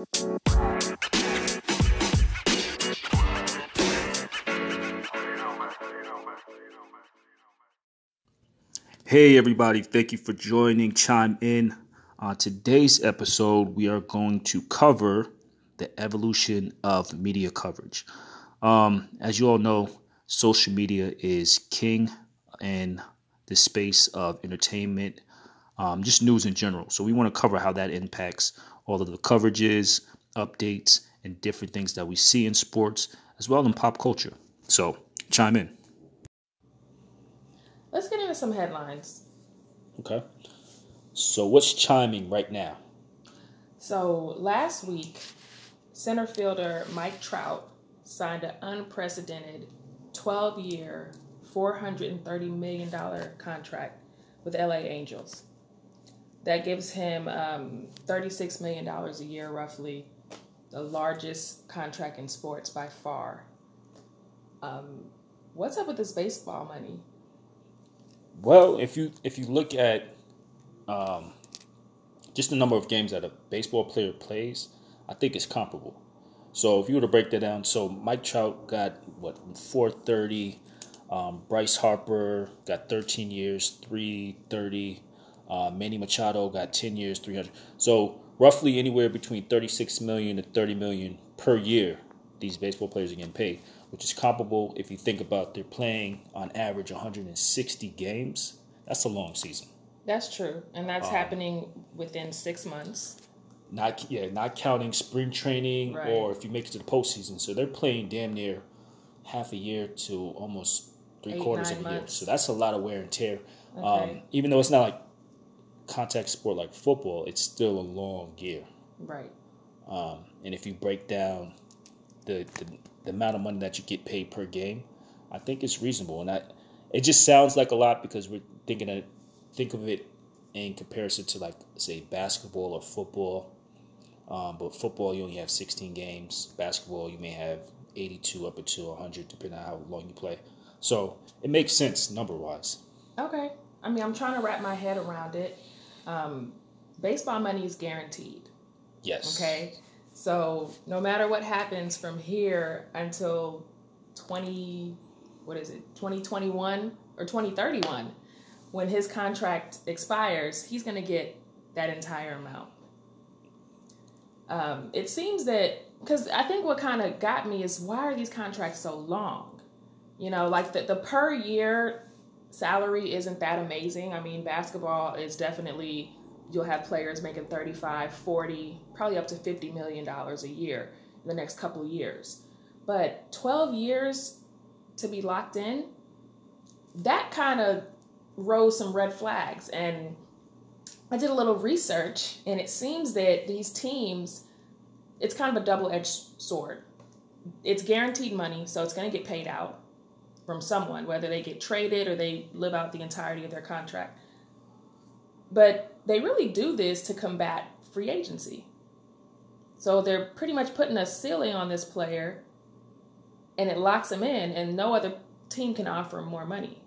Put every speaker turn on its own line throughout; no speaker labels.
Hey, everybody, thank you for joining Chime In. On today's episode, we are going to cover the evolution of media coverage. Um, as you all know, social media is king in the space of entertainment, um, just news in general. So, we want to cover how that impacts all of the coverages, updates, and different things that we see in sports as well in pop culture. So, chime in.
Let's get into some headlines.
Okay. So, what's chiming right now?
So, last week, center fielder Mike Trout signed an unprecedented 12 year, $430 million contract with LA Angels. That gives him um, $36 million a year, roughly, the largest contract in sports by far. Um, what's up with this baseball money?
Well, if you if you look at um, just the number of games that a baseball player plays, I think it's comparable. So if you were to break that down, so Mike Trout got what 430, um, Bryce Harper got 13 years, 330. Uh, Manny Machado got 10 years, 300. So roughly anywhere between 36 million to 30 million per year, these baseball players are getting paid which is comparable if you think about they're playing on average 160 games. That's a long season.
That's true, and that's um, happening within six months.
Not yeah, not counting spring training right. or if you make it to the postseason. So they're playing damn near half a year to almost three Eight, quarters of a months. year. So that's a lot of wear and tear. Okay. Um, even though it's not like contact sport like football, it's still a long year.
Right.
Um, and if you break down the, the the amount of money that you get paid per game, I think it's reasonable. And I, it just sounds like a lot because we're thinking of think of it in comparison to like say basketball or football. Um, but football, you only have 16 games. Basketball, you may have 82 up until 100, depending on how long you play. So it makes sense number wise.
Okay. I mean, I'm trying to wrap my head around it. Um, baseball money is guaranteed.
Yes.
Okay. So no matter what happens from here until 20, what is it, 2021 or 2031, when his contract expires, he's going to get that entire amount. Um, it seems that, because I think what kind of got me is why are these contracts so long? You know, like the, the per year salary isn't that amazing. I mean, basketball is definitely you'll have players making 35 40 probably up to 50 million dollars a year in the next couple years. But 12 years to be locked in that kind of rose some red flags. And i did a little research and it seems that these teams it's kind of a double-edged sword. It's guaranteed money so it's going to get paid out from someone whether they get traded or they live out the entirety of their contract but they really do this to combat free agency. So they're pretty much putting a ceiling on this player and it locks him in, and no other team can offer more money.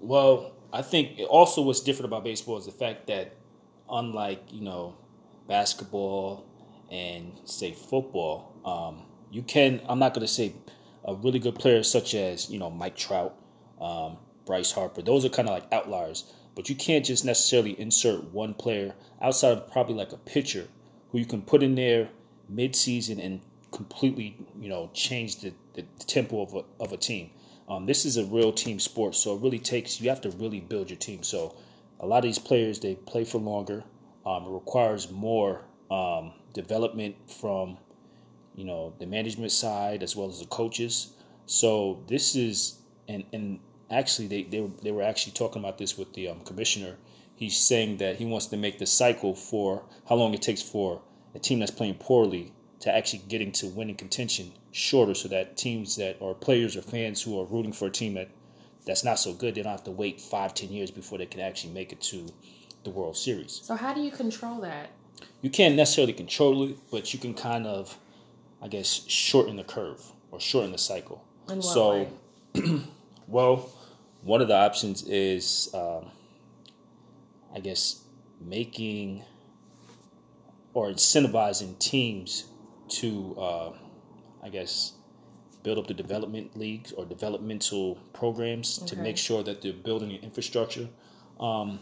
Well, I think also what's different about baseball is the fact that, unlike, you know, basketball and, say, football, um, you can, I'm not going to say a really good player such as, you know, Mike Trout, um, Bryce Harper. Those are kind of like outliers. But you can't just necessarily insert one player outside of probably like a pitcher who you can put in there mid-season and completely, you know, change the, the tempo of a, of a team. Um, this is a real team sport, so it really takes you have to really build your team. So a lot of these players they play for longer. Um, it requires more um, development from you know the management side as well as the coaches. So this is and and actually they, they, they were actually talking about this with the um, commissioner. He's saying that he wants to make the cycle for how long it takes for a team that's playing poorly to actually getting to winning contention shorter so that teams that are players or fans who are rooting for a team that that's not so good, they don't have to wait five, ten years before they can actually make it to the World Series.
So how do you control that?
You can't necessarily control it, but you can kind of, I guess, shorten the curve or shorten the cycle. So, well, one of the options is, um, I guess, making or incentivizing teams to, uh, I guess, build up the development leagues or developmental programs to make sure that they're building an infrastructure. Um,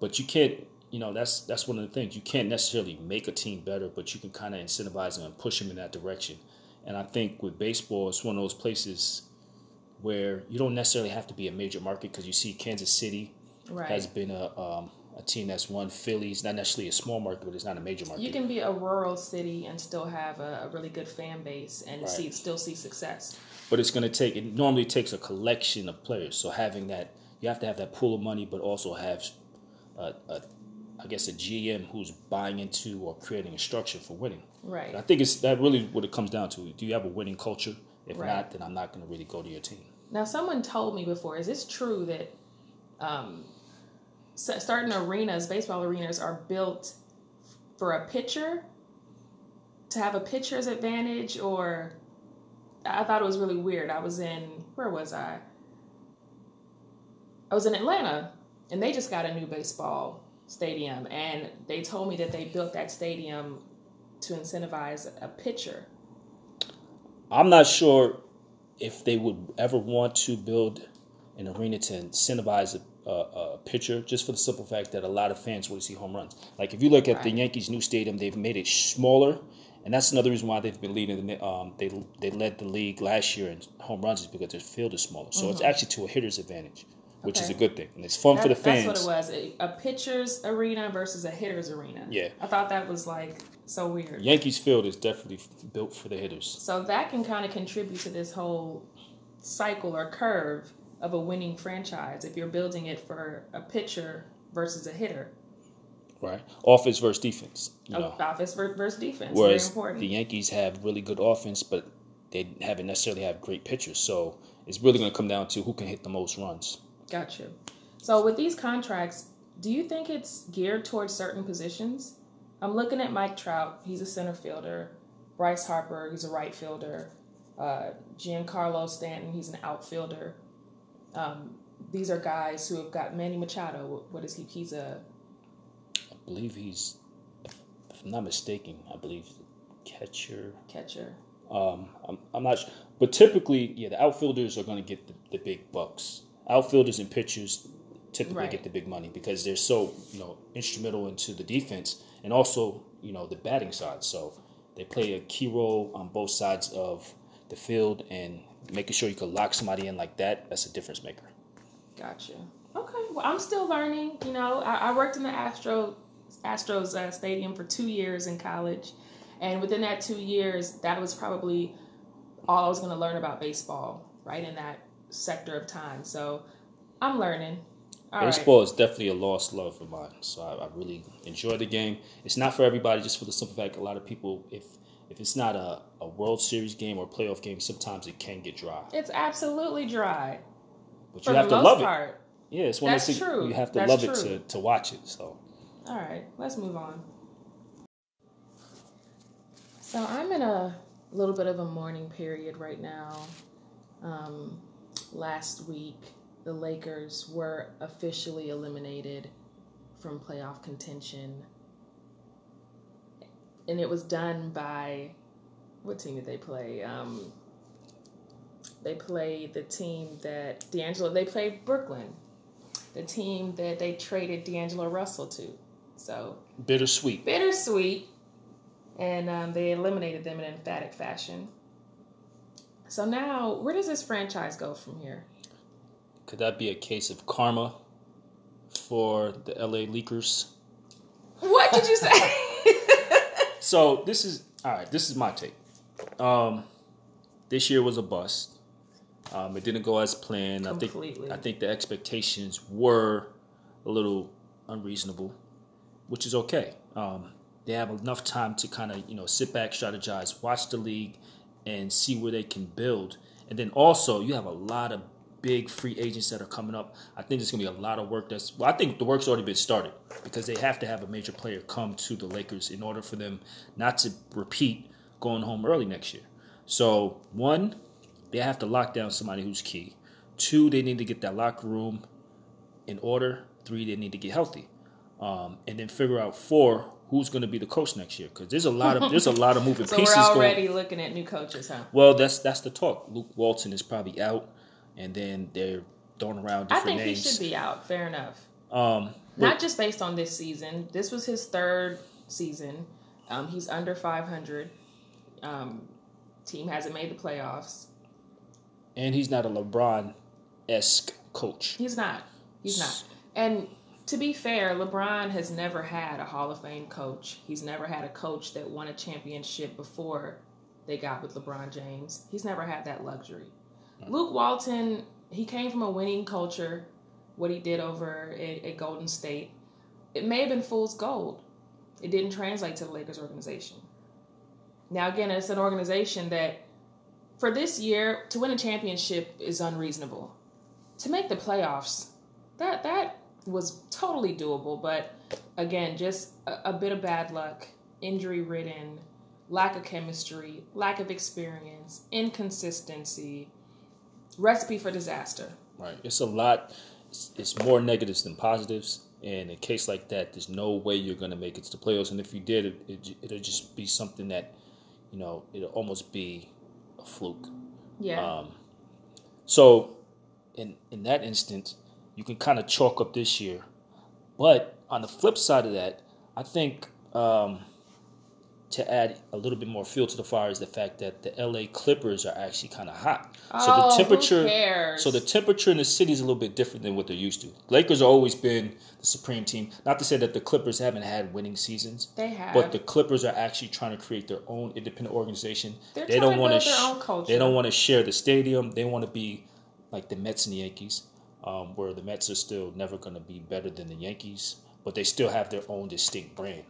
but you can't, you know, that's that's one of the things. You can't necessarily make a team better, but you can kind of incentivize them and push them in that direction. And I think with baseball, it's one of those places where you don't necessarily have to be a major market because you see Kansas City
Right.
has been a um, a team that's won. Phillies, not necessarily a small market, but it's not a major market.
You can be a rural city and still have a, a really good fan base and
Right.
see still see success.
but it's going to take. It normally takes a collection of players. So having that, you have to have that pool of money, but also have, a, a, I guess, a GM who's buying into or creating a structure for winning.
Right.
And I think it's that really what it comes down to. Do you have a winning culture? If
Right.
not, then I'm not going to really go to your team.
Now, someone told me before, is this true that um, certain arenas, baseball arenas, are built for a pitcher to have a pitcher's advantage? Or I thought it was really weird. I was in, where was I? I was in Atlanta, and they just got a new baseball stadium, and they told me that they built that stadium to incentivize a pitcher.
I'm not sure if they would ever want to build an arena to incentivize a, a, a pitcher, just for the simple fact that a lot of fans want to see home runs. Like if you look at the Yankees' new stadium, they've made it smaller, and that's another reason why they've been leading. The, um, they they led the league last year in home runs is because their field is smaller. So it's actually to a hitter's advantage, which is
Mm-hmm.
A good thing, and it's fun for the fans.
That's what it was. A, a pitcher's arena versus a hitter's arena.
Yeah.
I thought that was like so weird.
Yankees field is definitely built for the hitters.
So that can kind of contribute to this whole cycle or curve of a winning franchise if you're building it for a pitcher versus a hitter.
Right, offense versus defense. You know,
Offense versus defense. Very
Whereas
important.
the Yankees have really good offense, but they haven't necessarily have great pitchers. So it's really going to come down to who can hit the most runs.
Got you. So with these contracts, do you think it's geared towards certain positions? I'm looking at Mike Trout. He's a center fielder. Bryce Harper, he's a right fielder. Uh, Giancarlo Stanton, he's an outfielder. Um, these are guys who have got Manny Machado. What is he? He's a
I believe he's, if I'm not mistaken, I believe catcher.
catcher.
Um, I'm, I'm not sure. But typically, yeah, the outfielders are going to get the, the big bucks. Outfielders and pitchers typically
Right.
get the big money because they're so, you know, instrumental into the defense and also, you know, the batting side. So they play a key role on both sides of the field and making sure you can lock somebody in like that, that's a difference maker.
Gotcha. Okay. Well, I'm still learning. You know, I, I worked in the Astro Astros uh, stadium for two years in college, and within that two years, that was probably all I was going to learn about baseball. Right in that sector of time. So I'm learning. All right.
Baseball is definitely a lost love of mine. So I, I really enjoy the game. It's not for everybody, just for the simple fact a lot of people, if if it's not a, a World Series game or playoff game, sometimes it can get dry.
It's absolutely dry
But
for
you have to love it. Yeah, it's one of
That's
those things
true.
you have to
That's
love it to, to watch it. So
All right, let's move on. So I'm in a little bit of a mourning period right now. Um, last week, the Lakers were officially eliminated from playoff contention, and it was done by what team did they play? Um, they played the team that D'Angelo. They played Brooklyn, the team that they traded D'Angelo Russell to. So
bittersweet.
bittersweet, and um, they eliminated them in an emphatic fashion. So now, where does this franchise go from here?
Could that be a case of karma for the LA Leakers?
What did you say?
So this is all right. This is my take. Um, this year was a bust. Um, it didn't go as planned. I
Completely.
think I think the expectations were a little unreasonable, which is okay. Um, they have enough time to kind of you know sit back, strategize, watch the league, and see where they can build. And then also you have a lot of big free agents that are coming up. I think there's gonna be a lot of work. That's well, I think the work's already been started because they have to have a major player come to the Lakers in order for them not to repeat going home early next year. So one, they have to lock down somebody who's key. Two, they need to get that locker room in order. Three, they need to get healthy. Um, and then figure out four who's going to be the coach next year because there's a lot of there's a lot of moving
so
pieces.
we're already
going.
looking at new coaches, huh?
Well, that's that's the talk. Luke Walton is probably out, and then they're throwing around different
I think
names.
he should be out. Fair enough.
Um,
Not just based on this season. This was his third season. Um, he's under 500. Um, team hasn't made the playoffs.
and he's not a LeBron esque coach.
He's not. He's not. And to be fair, LeBron has never had a Hall of Fame coach. He's never had a coach that won a championship before they got with LeBron James. He's never had that luxury. Hmm. Luke Walton, he came from a winning culture. What he did over at, at Golden State, it may have been fool's gold. It didn't translate to the Lakers organization. Now, again, it's an organization that, for this year, to win a championship is unreasonable. To make the playoffs, that that was totally doable. But again, just a, a bit of bad luck, injury ridden, lack of chemistry, lack of experience, inconsistency, recipe for disaster.
Right. It's a lot. It's, it's more negatives than positives. And in a case like that, there's no way you're going to make it to the playoffs. And if you did, it, it, it'll just be something that, you know, it'll almost be a fluke.
Yeah.
Um, so, in in that instance, you can kind of chalk up this year. But on the flip side of that, I think um, to add a little bit more fuel to the fire is the fact that the LA Clippers are actually kind of hot.
Oh,
so the
who
temperature, so the temperature in the city is a little bit different than what they're used to. Lakers have always been the supreme team. Not to say that the Clippers haven't had winning seasons.
They have.
But the Clippers are actually trying to create their own independent organization.
They're
they don't
to
want
own culture.
They don't want to share the stadium. They want to be like the Mets and the Yankees, um, where the Mets are still never going to be better than the Yankees, but they still have their own distinct brand.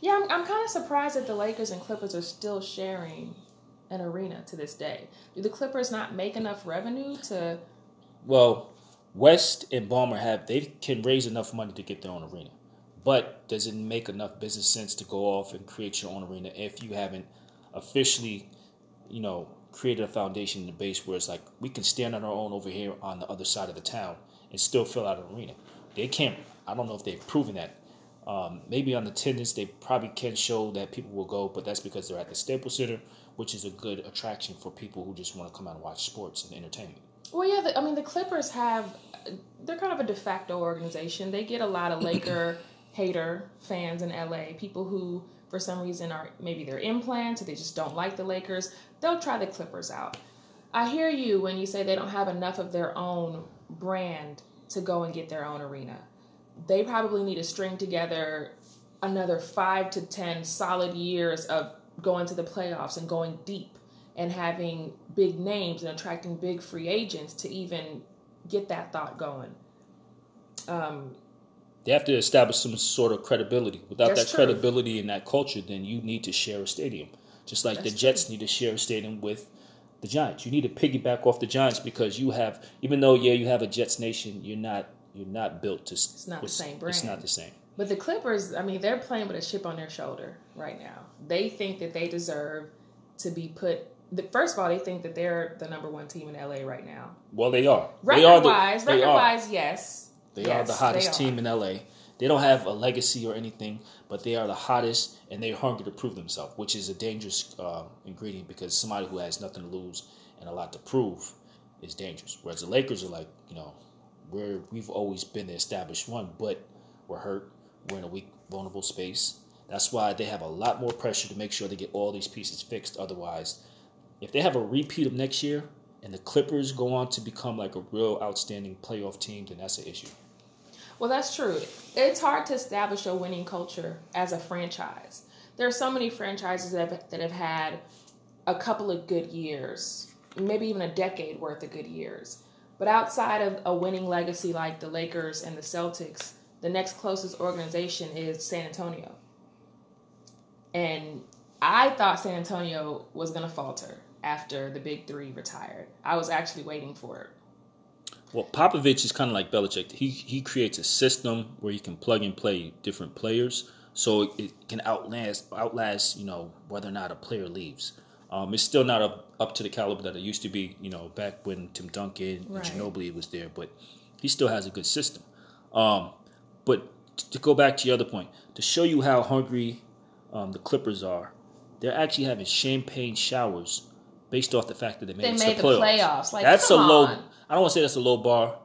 Yeah, I'm, I'm kind of surprised that the Lakers and Clippers are still sharing an arena to this day. Do the Clippers not make enough revenue to?
Well, West and Ballmer have they can raise enough money to get their own arena, but does it make enough business sense to go off and create your own arena if you haven't officially, you know, created a foundation in the base where it's like we can stand on our own over here on the other side of the town and still fill out an arena. They can't. I don't know if they've proven that. Um, maybe on attendance, they probably can show that people will go, but that's because they're at the Staples Center, which is a good attraction for people who just want to come out and watch sports and entertainment.
Well, yeah, the, I mean the Clippers have they're kind of a de facto organization. They get a lot of Laker hater fans in LA, people who for some reason are maybe they're implants or they just don't like the Lakers. They'll try the Clippers out. I hear you when you say they don't have enough of their own brand to go and get their own arena. They probably need to string together another five to ten solid years of going to the playoffs and going deep and having big names and attracting big free agents to even get that thought going. Um,
They have to establish some sort of credibility. Without that
true.
credibility and that culture, then you need to share a stadium. Just like
That's
the Jets need to share a stadium with the Giants. You need to piggyback off the Giants because you have, even though yeah, you have a Jets nation, you're not you're not built to. It's
not the same brand.
It's not the same.
but the Clippers, I mean, they're playing with a chip on their shoulder right now. They think that they deserve to be put. The, first of all, they think that they're the number one team in LA right now.
Well, they are.
Record
they are
wise, record wise, yes.
They
Yes,
are the hottest team in LA. They don't have a legacy or anything, but they are the hottest, and they're hungry to prove themselves, which is a dangerous uh, ingredient because somebody who has nothing to lose and a lot to prove is dangerous. Whereas the Lakers are like, you know, we're we've always been the established one, but we're hurt. We're in a weak, vulnerable space. That's why they have a lot more pressure to make sure they get all these pieces fixed. Otherwise, if they have a repeat of next year and the Clippers go on to become like a real outstanding playoff team, then that's an issue.
Well, that's true. It's hard to establish a winning culture as a franchise. There are so many franchises that have, that have had a couple of good years, maybe even a decade worth of good years. But outside of a winning legacy like the Lakers and the Celtics, the next closest organization is San Antonio. And I thought San Antonio was going to falter after the big three retired. I was actually waiting for it.
Well, Popovich is kind of like Belichick. He he creates a system where he can plug and play different players, so it, it can outlast outlast you know whether or not a player leaves. Um, it's still not up, up to the caliber that it used to be, you know, back when Tim Duncan
Right.
and Ginobili was there, but he still has a good system. Um, but to go back to your other point, to show you how hungry um, the Clippers are, they're actually having champagne showers based off the fact that they made,
They
it to
made the
playoffs.
playoffs. Like,
that's a low.
on.
I don't want to say that's a low bar,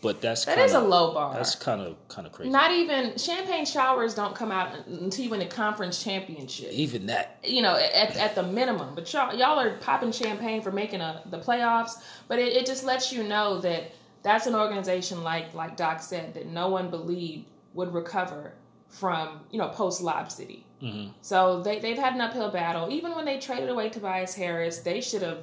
but that's
That
kinda,
is a low bar.
That's kind of kind of crazy.
Not even champagne showers don't come out until you win the conference championship.
Even that.
You know, at, at the minimum. But y'all y'all are popping champagne for making a, the playoffs. But it, it just lets you know that that's an organization like like Doc said that no one believed would recover from you know post Lob City.
Hmm
So they they've had an uphill battle. Even when they traded away Tobias Harris, they should have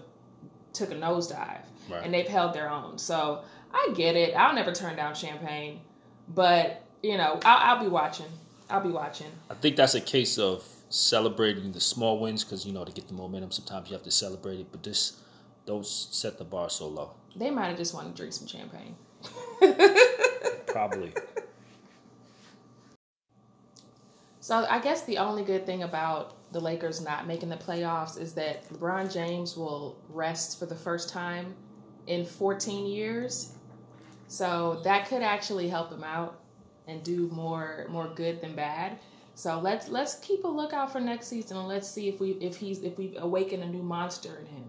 took a nosedive,
Right.
and they've held their own. So I get it. I'll never turn down champagne, but you know I'll, I'll be watching. I'll be watching.
I think that's a case of celebrating the small wins because you know to get the momentum, sometimes you have to celebrate it. But this, don't set the bar so low.
They might have just wanted to drink some champagne.
Probably.
So I guess the only good thing about the Lakers not making the playoffs is that LeBron James will rest for the first time in 14 years. So that could actually help him out and do more more good than bad. So let's let's keep a lookout for next season and let's see if we if he's if we awaken a new monster in him.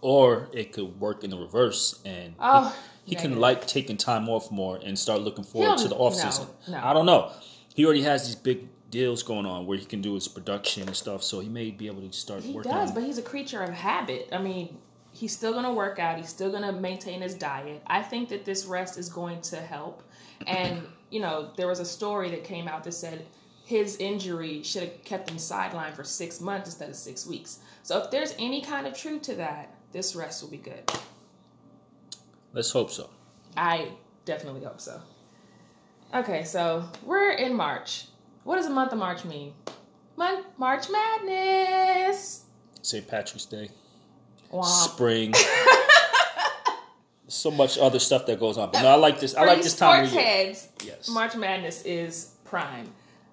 or it could work in the reverse, and
Oh,
he, he can like taking time off more and start looking forward
He'll-
to the off season.
no, no.
I don't know. He already has these big deals going on where he can do his production and stuff, so he may be able to start
He
working.
does, but he's a creature of habit. I mean, he's still going to work out. He's still going to maintain his diet. I think that this rest is going to help. And, you know, there was a story that came out that said his injury should have kept him sidelined for six months instead of six weeks. So if there's any kind of truth to that, this rest will be good.
Let's hope so.
I definitely hope so. Okay, so we're in March. What does the month of March mean? Month March Madness.
St. Patrick's Day,
Womp.
spring. so much other stuff that goes on, but no, I like this. I like this time of year.
heads,
Yes.
March Madness is prime.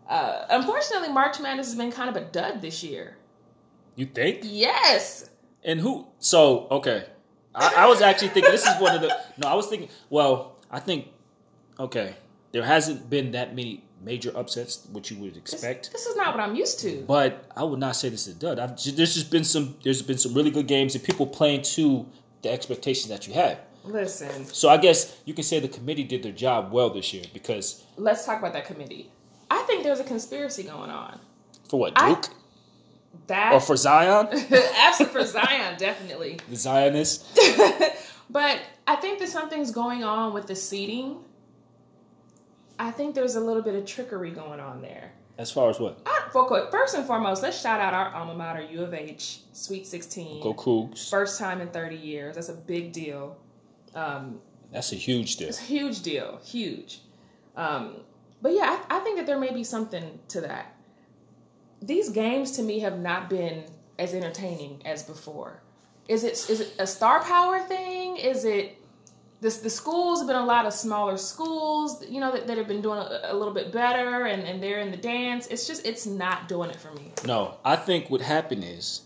Uh, unfortunately, March Madness has been kind of a dud this year.
You think?
Yes,
And who? So okay, I, I was actually thinking this is one of the. No, I was thinking. Well, I think okay, there hasn't been that many major upsets, which you would expect.
this is not what I'm used to.
But I would not say this is a dud. I've, there's just been some. There's been some really good games and people playing to the expectations that you have.
Listen,
So I guess you can say the committee did their job well this year because
let's talk about that committee. I think there's a conspiracy going on.
for what
I-
Duke
That
or for Zion,
absolutely for Zion, definitely.
the Zionists.
but I think that something's going on with the seating. I think there's a little bit of trickery going on there.
As far as what?
I, for quick, first and foremost, let's shout out our alma mater, U of H, Sweet 16.
Go Cougs.
First time in 30 years. That's a big deal. Um,
That's a huge deal.
it's a huge deal. Huge. Um, but yeah, I, I think that there may be something to that. These games to me have not been as entertaining as before. Is it is it a star power thing? Is it this the schools have been a lot of smaller schools, you know, that, that have been doing a, a little bit better and, and they're in the dance. It's just it's not doing it for me.
No, I think what happened is,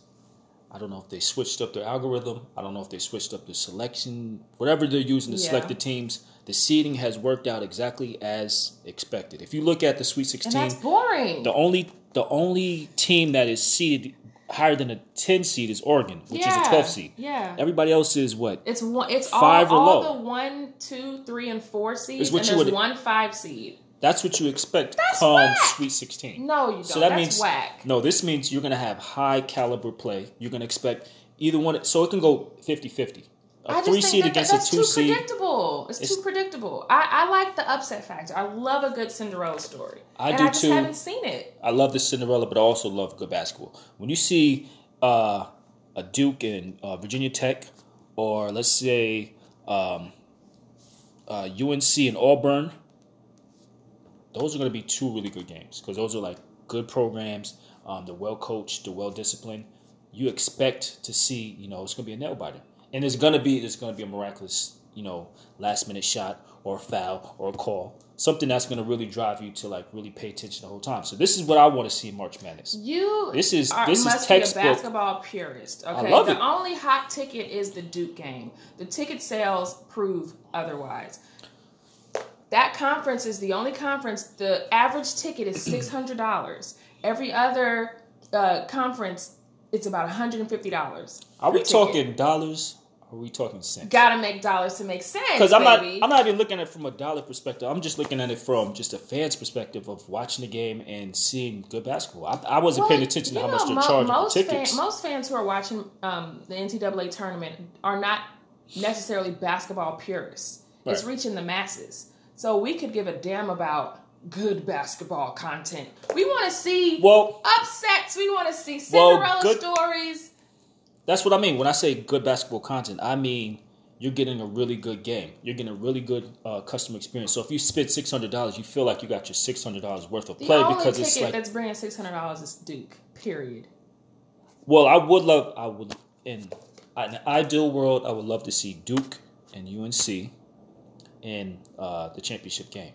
I don't know if they switched up their algorithm. I don't know if they switched up the selection, whatever they're using to
Yeah.
select the teams. The seeding has worked out exactly as expected. If you look at the Sweet 16,
And
16,
that's boring.
the only the only team that is seeded higher than a 10 seed is Oregon, which
yeah,
is a 12 seed.
Yeah.
Everybody else is what?
It's one. It's
Five or
all, all
low.
the one, two, three, and four seeds,
Is what
and
you
there's
would-
one five seed.
That's what you expect
That's
come
whack.
Sweet 16.
No, you don't.
So that
That's
means
whack.
no. This means you're going to have high caliber play. You're going to expect either one. So it can go 50-50. A
I just
three seed
that,
against a two
too
seed.
predictable. It's,
It's-
too predictable. I, I like the upset factor. I love a good Cinderella story.
I
and
do
I just
too.
haven't seen it.
I love the Cinderella, but I also love good basketball. When you see uh, a Duke and uh, Virginia Tech, or let's say um, uh, UNC and Auburn, those are going to be two really good games because those are like good programs. Um, they're well coached, they're well disciplined. You expect to see, you know, it's going to be a nail biter, and it's going to be it's going to be a miraculous, you know, last minute shot or a foul or a call, something that's going to really drive you to like really pay attention the whole time. So this is what I want to see in March Madness.
You
This is-
are,
this is
must
textbook.
be a basketball purist. Okay,
love
the
it.
only hot ticket is the Duke game. The ticket sales prove otherwise. that conference is the only conference. The average ticket is six hundred dollars. Every other uh, conference, it's about one hundred and fifty dollars.
Are we talking dollars? Or are we talking cents?
Gotta make dollars to make sense.
Because I'm
baby.
not, I'm not even looking at it from a dollar perspective. I'm just looking at it from just a fan's perspective of watching the game and seeing good basketball. I, I wasn't
Well,
paying attention to how
know,
much they're
mo-
charging for
most
tickets.
Fan, most fans who are watching um, the NCAA tournament are not necessarily basketball purists. It's reaching the masses. So we could give a damn about good basketball content. We want to see
well,
upsets. We want to see
Well,
Cinderella
good-
stories.
That's what I mean. When I say good basketball content, I mean you're getting a really good game. You're getting a really good uh, customer experience. So if you spend six hundred dollars, you feel like you got your six hundred dollars worth of
The
play because
ticket
it's like.
that's bringing six hundred dollars is Duke. Period.
Well, I would love. I would in an ideal world, I would love to see Duke and UNC in uh, the championship game.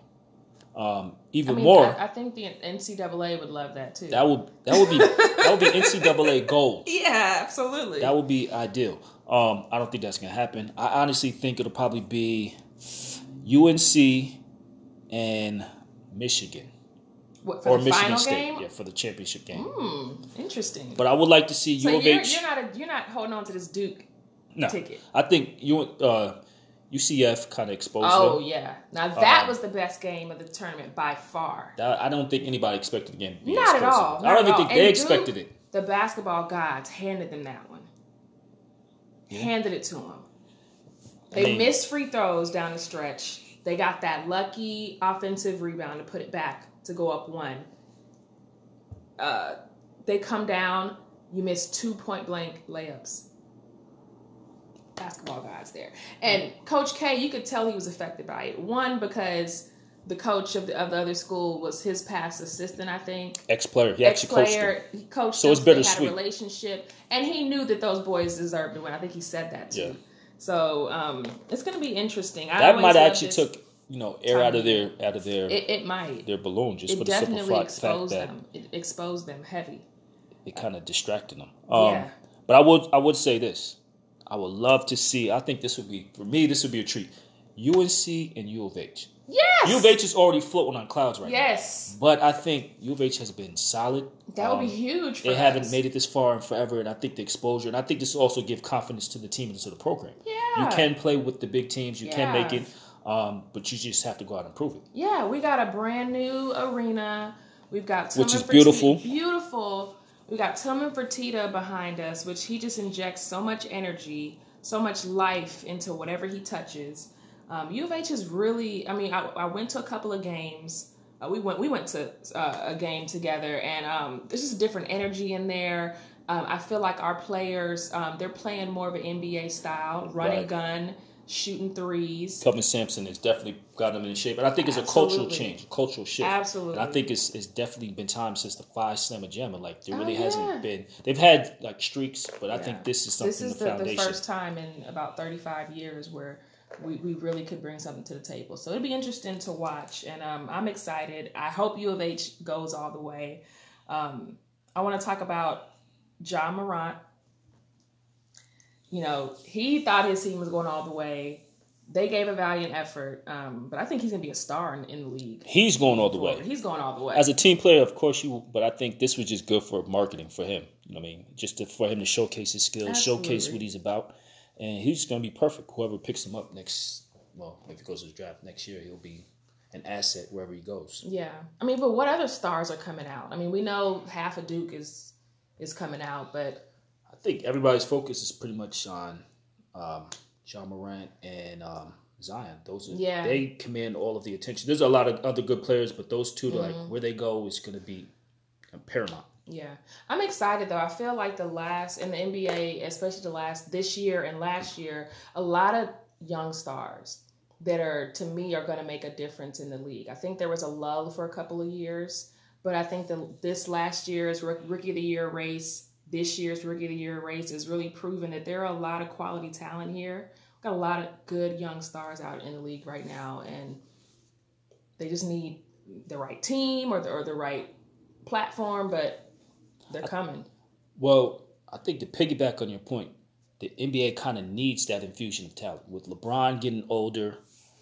Um, even
I mean,
more,
I, I think the NCAA would love that too.
that would that would be that would be NCAA gold.
yeah, absolutely.
That would be ideal. Um, I don't think that's gonna happen. I honestly think it'll probably be UNC and Michigan
what, for
or Michigan
final
State,
game?
yeah, for the championship game.
Hmm, interesting.
But I would like to see
so
U of
you're,
H.
you're not a, you're not holding on to this Duke
no,
ticket.
I think you uh, UCF kind of exposed
Oh
them.
yeah, now that
Um,
was the best game of the tournament by far.
That- I don't think anybody expected the game to be
Not at all, not
I don't even think
And
they
Duke-
expected it.
The basketball gods handed them that one.
Yeah.
Handed it to them.
I
They
mean-
missed free throws down the stretch. They got that lucky offensive rebound to put it back to go up one. Uh, they come down. You miss two point blank layups. Basketball guys there, and Coach K, you could tell he was affected by it. One because the coach of the, of the other school was his past assistant, I think
Ex player, he actually coached them.
player. He coached
So it's
they had
bittersweet.
a relationship, and he knew that those boys deserved to win. I think he said that too.
Yeah.
So um, it's going to be interesting. I
That might actually
this.
took you know air
time
out of their out of their
It, it might.
their balloon just for
It
the simple fact, fact
exposed
that
them. It exposed them heavy.
it kind of distracted them. Um,
Yeah.
But I would I would say this. I would love to see. I think this would be for me. This would be a treat. UNC and U of H.
Yes.
U of H is already floating on clouds right now.
Yes.
But I think U of H has been solid.
That would
Um,
be huge. For
They
us.
haven't made it this far in forever, and I think the exposure, and I think this will also give confidence to the team and to the program.
Yeah.
You can play with the big teams, you can make it, um, but you just have to go out and prove it.
Yeah, we got a brand new arena. We've got
Which is beautiful.
Beautiful. We got Tillman Fertitta behind us, which he just injects so much energy, so much life into whatever he touches. Um, U of H is really. I mean, I, I went to a couple of games. Uh, we went we went to uh, a game together, and um, there's just a different energy in there. Um, I feel like our players um, they're playing more of an NBA style, running
Right.
gun, shooting threes.
Kelvin Sampson has definitely got them in shape, and I think it's a cultural change, a cultural shift.
Absolutely.
And I think it's, it's definitely been time since the Phi Slama Jama. Like there really
Oh, yeah.
hasn't been. They've had like streaks, but I
Yeah.
think this is something
this is
the,
the, the first time in about 35 years where we, we really could bring something to the table. So it'll be interesting to watch, and um, I'm excited. I hope U of H goes all the way. Um, I want to talk about Ja Morant. You know, he thought his team was going all the way. They gave a valiant effort, um, but I think he's going to be a star in, in the league.
He's going all the way.
He's going all the way.
As a team player, of course, you. But I think this was just good for marketing for him. You know what I mean? Just to, for him to showcase his skills, showcase what he's about, and he's going to be perfect. Whoever picks him up next, well, if he goes to the draft next year, he'll be an asset wherever he goes.
Yeah, I mean, but what other stars are coming out? I mean, we know half of Duke is is coming out, but
think everybody's focus is pretty much on um, Ja Morant and um, Zion. Those are
Yeah.
they command all of the attention. There's a lot of other good players, but those 2
Mm-hmm.
like where they go is going to be paramount.
yeah, I'm excited though. I feel like the last in the NBA, especially the last this year and last year, a lot of young stars that are to me are going to make a difference in the league. I think there was a lull for a couple of years, but I think the this last year's Rook- rookie of the year race, this year's rookie of the year race is really proven that there are a lot of quality talent here. We've got a lot of good young stars out in the league right now, and they just need the right team or the, or the right platform, but they're coming.
Well, I think to piggyback on your point, the NBA kind of needs that infusion of talent. With LeBron getting older,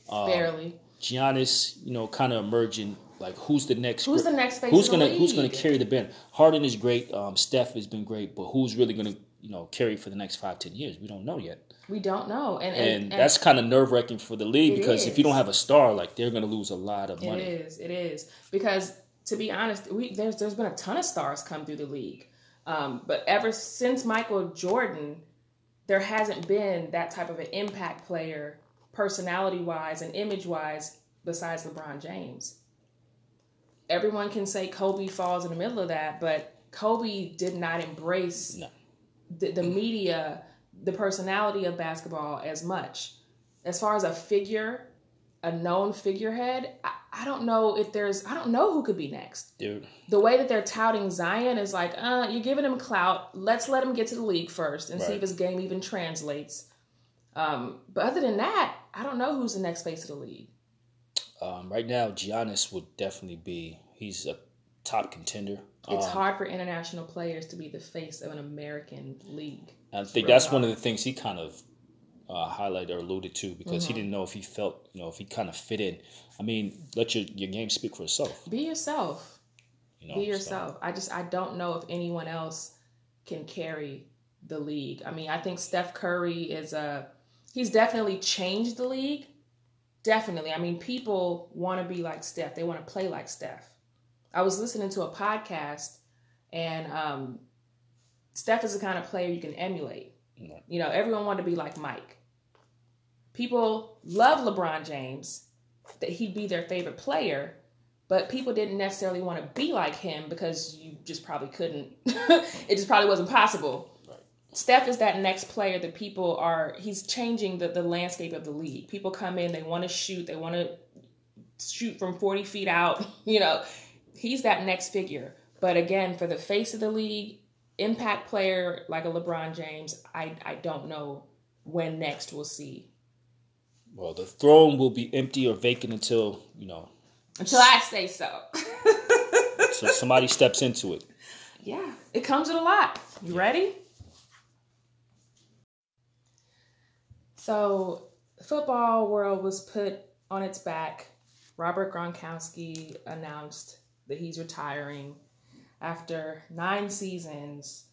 um,
Barely.
Giannis, you know, kind of emerging. Like who's the next?
Who's the next
Who's gonna Who's gonna carry the banner? Harden is great. Um, Steph has been great, but who's really gonna you know carry for the next five ten years? We don't know yet,
We don't know, and
and,
and,
that's kind of nerve wracking for the league
It
because if you don't have a star, like they're gonna lose a lot of money.
is. It is because to be honest, we there's there's been a ton of stars come through the league, um, but ever since Michael Jordan, there hasn't been that type of an impact player, personality wise and image wise, besides LeBron James. Everyone can say Kobe falls in the middle of that, but Kobe did not embrace
No.
the, the media, the personality of basketball as much. As far as a figure, a known figurehead, I, I don't know if there's, I don't know who could be next.
Dude,
The way that they're touting Zion is like, uh, you're giving him clout. Let's let him get to the league first and see if his game even translates. Um, but other than that, I don't know who's the next face of the league.
Um, right now Giannis would definitely be. He's a top contender.
It's
Um,
hard for international players to be the face of an American league.
I think that's one of the things he kind of uh, highlighted or alluded to because
Mm-hmm.
he didn't know if he felt, you know, if he kind of fit in. I mean, let your your game speak for itself.
Be yourself.
You know,
be
so-
yourself. I just I don't know if anyone else can carry the league. I mean, I think Steph Curry is a he's definitely changed the league. Definitely. I mean, people want to be like Steph. They want to play like Steph. I was listening to a podcast and um Steph is the kind of player you can emulate.
Right.
You know, everyone wanted to be like Mike. People love LeBron James, that he'd be their favorite player, but people didn't necessarily want to be like him because you just probably couldn't. it just probably wasn't possible. Steph is that next player that people are, he's changing the, the landscape of the league. People come in, they want to shoot, they want to shoot from 40 feet out. You know, he's that next figure. But again, for the face of the league, impact player like a LeBron James, I, I don't know when next we'll see.
Well, the throne will be empty or vacant until you know,
Until I say so.
so somebody steps into it.
Yeah, it comes with a lot. You ready? So, the football world was put on its back. Robert Gronkowski announced that he's retiring after nine seasons,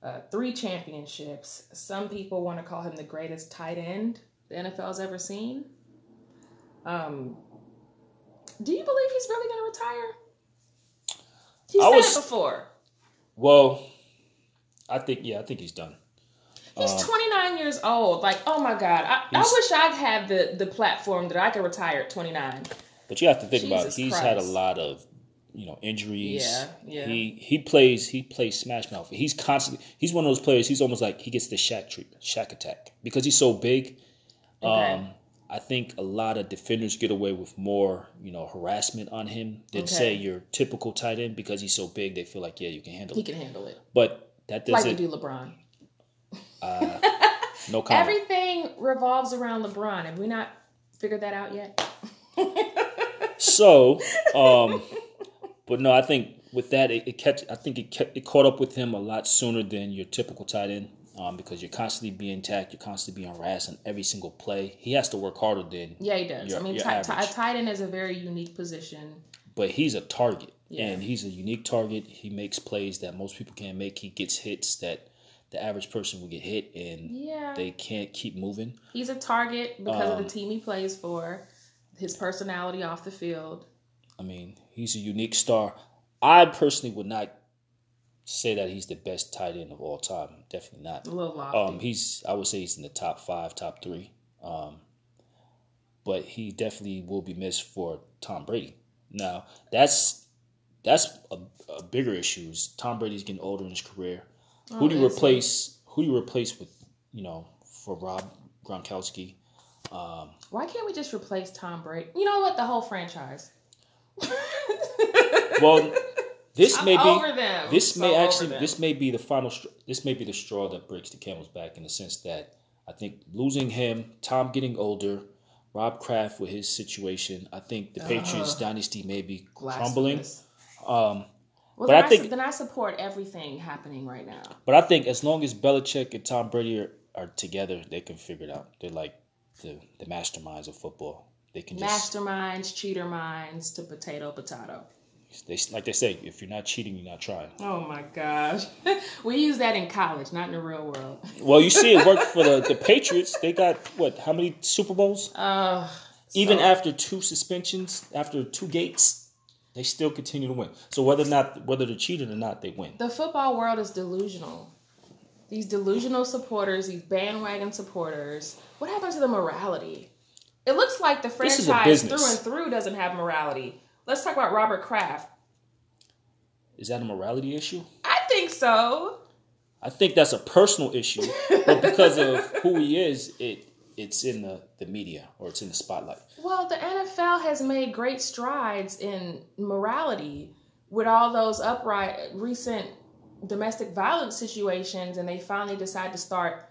uh, three championships. Some people want to call him the greatest tight end the NFL's ever seen. Um, do you believe he's really going to retire? He
I
said
was-
it before.
Well, I think yeah, I think he's done.
He's
Um,
29 years old. Like, oh my God. I, I wish I'd had the, the platform that I could retire at 29.
But you have to think about it.
Jesus
He's had a lot of you know injuries.
Yeah, yeah.
He he plays he plays smash mouth. He's constantly he's one of those players. He's almost like he gets the Shaq treatment, Shaq attack because he's so big.
Okay.
Um, I think a lot of defenders get away with more, you know, harassment on him than
Okay.
say your typical tight end because he's so big. They feel like yeah, you can handle
He
it.
can handle it.
But that
Like we
doesn't.
do LeBron.
Uh, no comment.
Everything revolves around LeBron. Have we not figured that out yet?
So, um, but no, I think with that, it, it catch. I think it kept, it caught up with him a lot sooner than your typical tight end, um, because you're constantly being tagged, you're constantly being harassed on every single play. He has to work harder than,
Yeah, he does.
Your-
I mean,
your
ti- ti- a tight end is a very unique position.
but he's a target,
Yeah.
and he's a unique target. He makes plays that most people can't make. He gets hits that the average person will get hit, and
Yeah.
they can't keep moving.
He's a target because of
Um,
the team he plays for, his personality off the field.
I mean, he's a unique star. I personally would not say that he's the best tight end of all time. Definitely not.
A little lofty.
Um, he's I would say he's in the top five, top three. Um, but he definitely will be missed for Tom Brady. Now that's that's a, a bigger issue. Is Tom Brady's getting older in his career. Who do you
Oh,
replace? Who do you replace with? You know, for Rob Gronkowski. Um,
Why can't we just replace Tom Brady? You know what? The whole franchise.
well, this
I'm
may be
them.
this
So
may actually this may be the final this may be the straw that breaks the camel's back in the sense that I think losing him, Tom getting older, Rob Kraft with his situation, I think the Patriots dynasty may be crumbling. Um,
Well,
But
then
I think-
then I support everything happening right now.
but I think as long as Belichick and Tom Brady are, are together, they can figure it out. They're like the the masterminds of football. they can just
Masterminds, cheater minds to potato, potato.
they like they say, if you're not cheating, you're not trying.
Oh my gosh. we use that in college, not in the real world.
Well, you see, it worked for the, the Patriots. They got what? How many Super Bowls?
Uh,
Even
so-
after two suspensions, after two gates, they still continue to win. So whether or not whether they're cheated or not, they win.
the football world is delusional. These delusional supporters, these bandwagon supporters, what happened to the morality? It looks like the
This is a
franchise through and through doesn't have morality. Let's talk about Robert Kraft.
Is that a morality issue?
I think so.
I think that's a personal issue, but because of who he is, it it's in the, the media or it's in the spotlight.
Well, the NFL has made great strides in morality with all those upright recent domestic violence situations, and they finally decide to start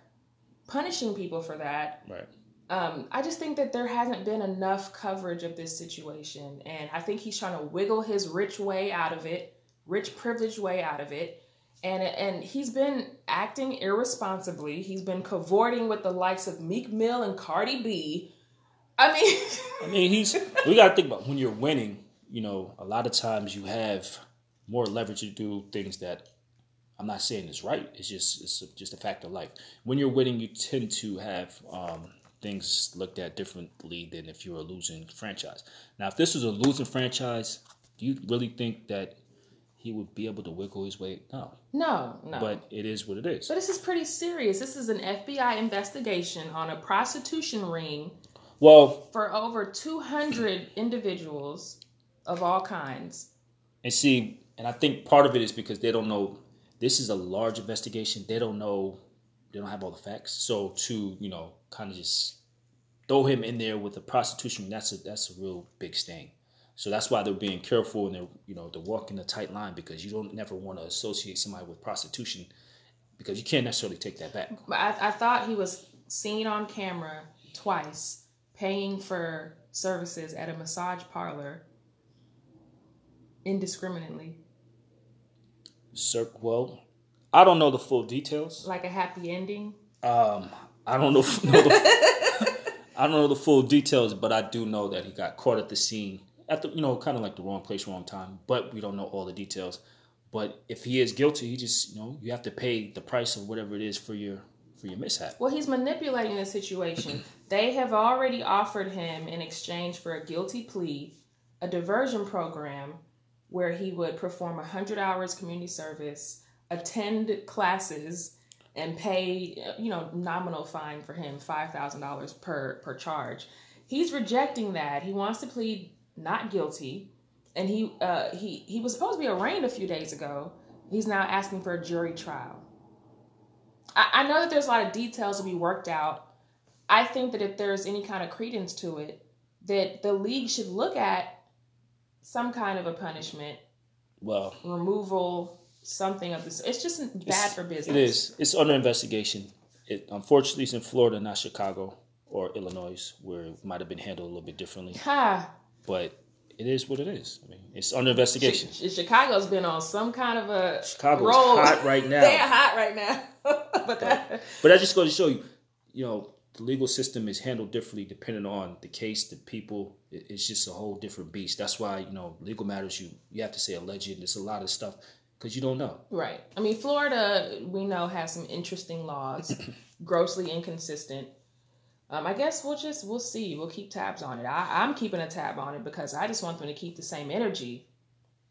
punishing people for that.
Right.
Um, I just think that there hasn't been enough coverage of this situation, and I think he's trying to wiggle his rich way out of it, rich privileged way out of it, and and he's been acting irresponsibly. He's been cavorting with the likes of Meek Mill and Cardi B. I mean,
I mean, he's. We got to think about when you're winning. You know, a lot of times you have more leverage to do things that I'm not saying is right. It's just it's just a fact of life. When you're winning, you tend to have um, things looked at differently than if you're a losing franchise. Now, if this was a losing franchise, do you really think that he would be able to wiggle his way? No,
no, no.
but it is what it is.
But this is pretty serious. This is an FBI investigation on a prostitution ring
Well,
for over 200 individuals of all kinds.
And see, and I think part of it is because they don't know this is a large investigation. They don't know they don't have all the facts. So to, you know, kind of just throw him in there with the prostitution, that's a that's a real big stain. So that's why they're being careful and they're you know, they're walking a tight line because you don't never want to associate somebody with prostitution because you can't necessarily take that back.
But I, I thought he was seen on camera twice paying for services at a massage parlor indiscriminately,
Sir, well, I don't know the full details.
like a happy ending.
Um, I don't know, know the, I don't know the full details, but I do know that he got caught at the scene at the you know kind of like the wrong place, wrong time. But we don't know all the details. But if he is guilty, he just you know you have to pay the price of whatever it is for your for your mishap.
Well, he's manipulating the situation. they have already offered him, in exchange for a guilty plea, a diversion program where he would perform 100 hours community service, attend classes, and pay, you know, nominal fine for him, $5,000 per, per charge. He's rejecting that. He wants to plead not guilty. And he, uh, he, he was supposed to be arraigned a few days ago. He's now asking for a jury trial. I, I know that there's a lot of details to be worked out. I think that if there's any kind of credence to it, that the league should look at some kind of a punishment,
Well,
removal, something of this. It's just bad
it's-
for business.
It is. It's under investigation. It unfortunately it's in Florida, not Chicago or Illinois, where it might have been handled a little bit differently.
Ha!
But it is what it is. I mean, it's under investigation.
Chi- Chicago's been on some kind of a
Chicago's
roll.
hot right now.
They're hot right now. but that,
But that just goes to show you, you know, the legal system is handled differently depending on the case, the people. It- It's just a whole different beast. That's why you know legal matters. You you have to say alleged. There's a lot of stuff because you don't know.
Right. I mean, Florida, we know, has some interesting laws, grossly inconsistent. Um, I guess we'll just we'll see. We'll keep tabs on it. I, I'm keeping a tab on it because I just want them to keep the same energy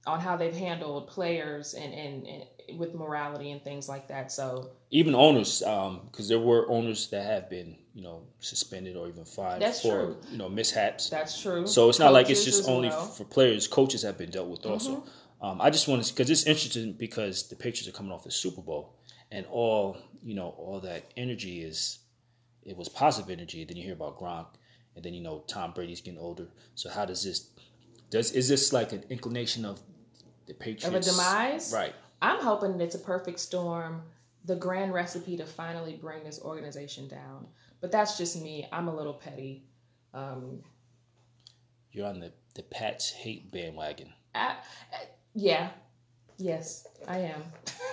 on how they've handled players and, and, and with morality and things like that. So
Even owners, because there were owners that have been you know suspended or even fined
That's
for
true.
you know mishaps.
that's true.
So it's not like it's just only
well.
for players. Coaches have been dealt with also.
Mm-hmm.
Um, I just want to because it's interesting because the pictures are coming off the Super Bowl and all you know all that energy is it was positive energy. Then you hear about Gronk, and then you know Tom Brady's getting older. So how does this? Does is this like an inclination of the Patriots
of a demise.
Right.
I'm hoping it's a perfect storm, the grand recipe to finally bring this organization down. But that's just me. I'm a little petty. Um,
You're on the the Pats hate bandwagon.
I, yeah, yes, I am.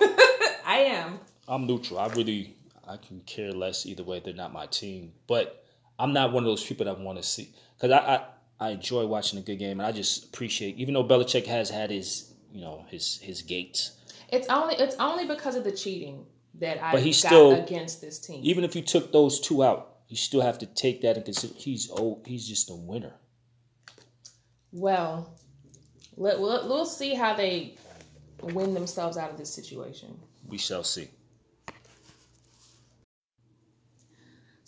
I am.
I'm neutral. I really I can care less either way. They're not my team, but I'm not one of those people that want to see because I, I I enjoy watching a good game and I just appreciate even though Belichick has had his you know his his gates.
It's only it's only because of the cheating that I
But he's
got
still-
against this team.
Even if you took those two out, you still have to take that and consider. He's old. he's just a winner.
Well, let, we'll, we'll see how they win themselves out of this situation.
We shall see.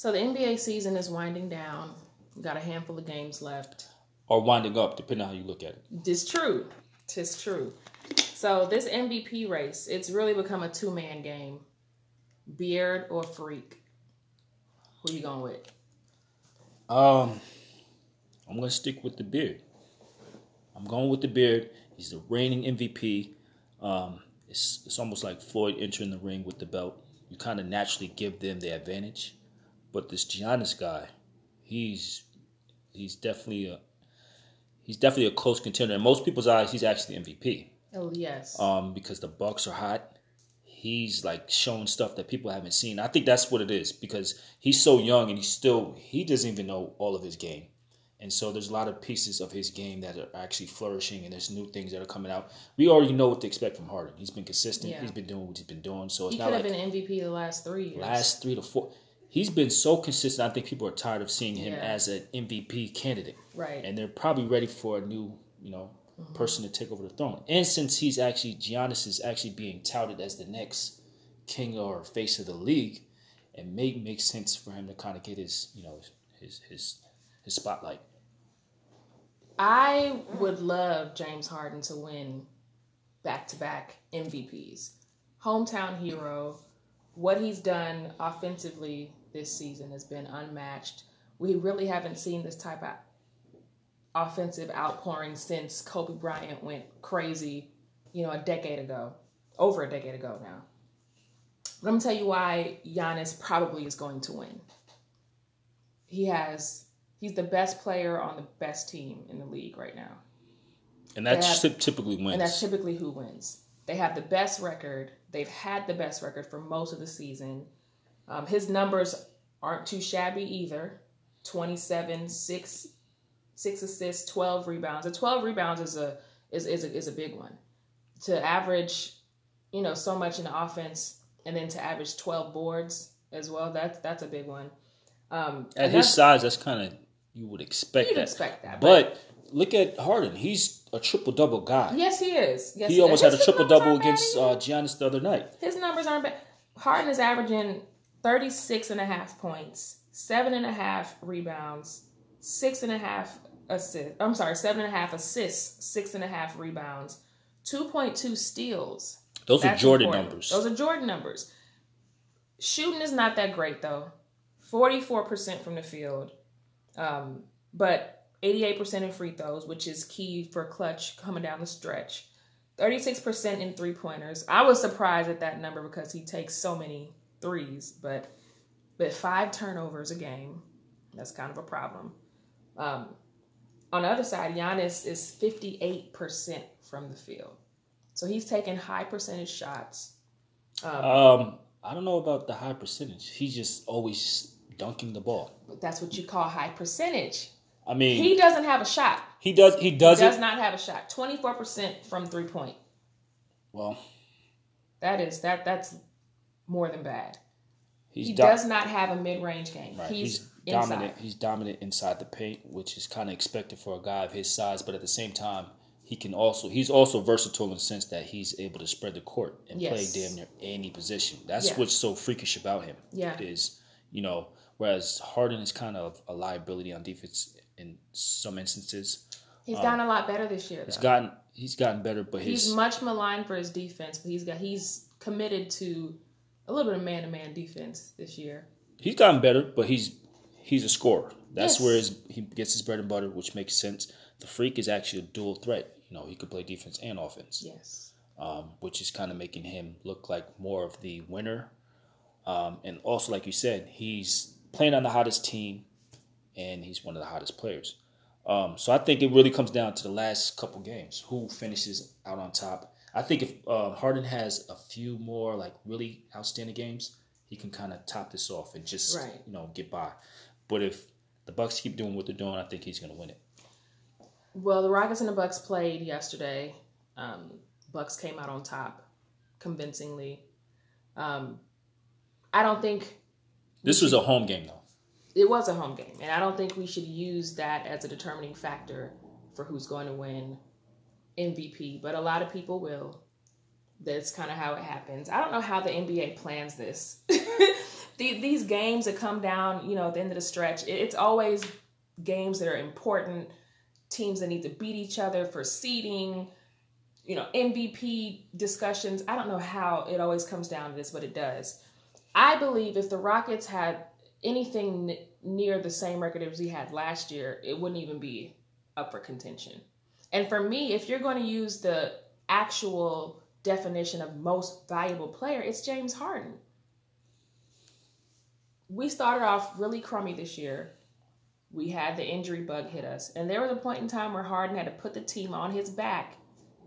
So the NBA season is winding down. We got a handful of games left.
Or winding up, depending on how you look at it.
It's true. Tis true. So this MVP race, it's really become a two man game. Beard or freak? Who you going with?
Um, I'm gonna stick with the beard. I'm going with the beard. He's the reigning MVP. Um, it's it's almost like Floyd entering the ring with the belt. You kind of naturally give them the advantage, but this Giannis guy, he's he's definitely a he's definitely a close contender. In most people's eyes, he's actually the MVP.
Oh yes.
Um, because the Bucks are hot. He's like showing stuff that people haven't seen. I think that's what it is because he's so young and he's still he doesn't even know all of his game. And so there's a lot of pieces of his game that are actually flourishing and there's new things that are coming out. We already know what to expect from Harden. He's been consistent.
Yeah.
He's been doing what he's been doing. So it's
he
not
could have
like
been MVP the last three years.
last three to four. He's been so consistent. I think people are tired of seeing him
Yeah.
as an MVP candidate
right.
and they're probably ready for a new, you know, mm-hmm. person to take over the throne. And since he's actually Giannis is actually being touted as the next king or face of the league, it may make sense for him to kind of get his, you know, his his his spotlight.
I would love James Harden to win back to back MVPs. Hometown hero. What he's done offensively this season has been unmatched. We really haven't seen this type of offensive outpouring since Kobe Bryant went crazy, you know, a decade ago, over a decade ago now. But I'm gonna tell you why Giannis probably is going to win. He has he's the best player on the best team in the league right now.
And that
Yeah.
typ- typically wins.
And that's typically who wins. They have the best record. They've had the best record for most of the season. Um, his numbers aren't too shabby either 27, 6, six assists, 12 rebounds. The 12 rebounds is a, is, is a, is a big one. To average, you know, so much in the offense and then to average 12 boards as well, that's, that's a big one. Um,
At his size, that's kind of you would expect
You'd
that.
expect that,
But look at Harden. He's a triple double guy.
Yes, he is. Yes,
he almost had a triple double against uh, Giannis the other night.
His numbers aren't bad. Harden is averaging 36 and a half points, seven and a half rebounds, six and a half assists. I'm sorry, seven and a half assists, six and a half rebounds, 2.2 steals.
Those are
That's
Jordan
important.
numbers.
Those are Jordan numbers. Shooting is not that great though. 44% from the field, um, but 88% in free throws, which is key for clutch coming down the stretch. 36% in three pointers. I was surprised at that number because he takes so many threes, but but five turnovers a game. That's kind of a problem. Um, on the other side, Giannis is 58% from the field. So he's taking high percentage shots. Um,
Um, I don't know about the high percentage. He's just always dunking the ball.
but that's what you call high percentage.
I mean,
He doesn't have a shot.
He does he does,
He
Does
not have a shot. 24% from three point.
Well,
That is that that's more than bad.
he's
he
do-
does not have a mid range game.
right.
He's,
He's,
inside.
dominant. He's dominant inside the paint, which is kind of expected for a guy of his size. But at the same time, he can also he's also versatile in the sense that he's able to spread the court and
Yes.
play damn near any position. That's
Yeah.
what's so freakish about him.
Yeah.
is you know whereas Harden is kind of a liability on defense in some instances.
He's gotten a lot better this year.
um, He's gotten he's gotten better, but his
He's much maligned for his defense, but he's got he's committed to a little bit of man to man defense this year.
he's gotten better, but he's he's a scorer. That's
Yes.
where his, he gets his bread and butter, which makes sense. The freak is actually a dual threat. You know, he could play defense and offense,
Yes.
um, which is kind of making him look like more of the winner. Um, and also, like you said, he's playing on the hottest team, and he's one of the hottest players. Um, so I think it really comes down to the last couple games, who finishes out on top. I think if uh, Harden has a few more like really outstanding games, he can kind of top this off and just
Right.
you know get by. But if the Bucks keep doing what they're doing, I think he's going to win it.
Well, the Rockets and the Bucks played yesterday. Um, Bucks came out on top convincingly. Um, I don't think
this was a home game though.
It was a home game, and I don't think we should use that as a determining factor for who's going to win MVP. But a lot of people will. That's kind of how it happens. I don't know how the NBA plans this. These games that come down, you know, at the end of the stretch, it's always games that are important. Teams that need to beat each other for seeding you know, MVP discussions. I don't know how it always comes down to this, but it does. I believe if the Rockets had anything n- near the same record as we had last year, it wouldn't even be up for contention. And for me, if you're going to use the actual definition of most valuable player, it's James Harden. We started off really crummy this year. We had the injury bug hit us. And there was a point in time where Harden had to put the team on his back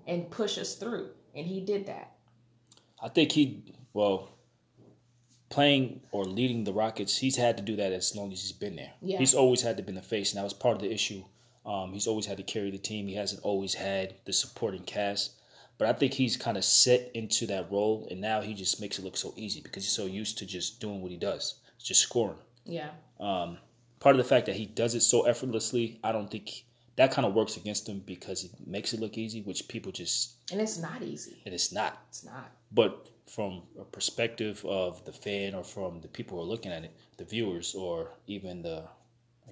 and push us through. And he did that.
I think he, well, playing or leading the Rockets, he's had to do that as long as he's been there. Yeah. He's always had to be in the face, and that was part of the issue. Um, he's always had to carry the team. He hasn't always had the supporting cast. But I think he's kind of set into that role, and now he just makes it look so easy because he's so used to just doing what he does, just scoring.
Yeah.
Um, part of the fact that he does it so effortlessly, I don't think that kind of works against him because it makes it look easy, which people just
and it's not easy.
And it's not.
It's not.
But from a perspective of the fan or from the people who are looking at it, the viewers or even the,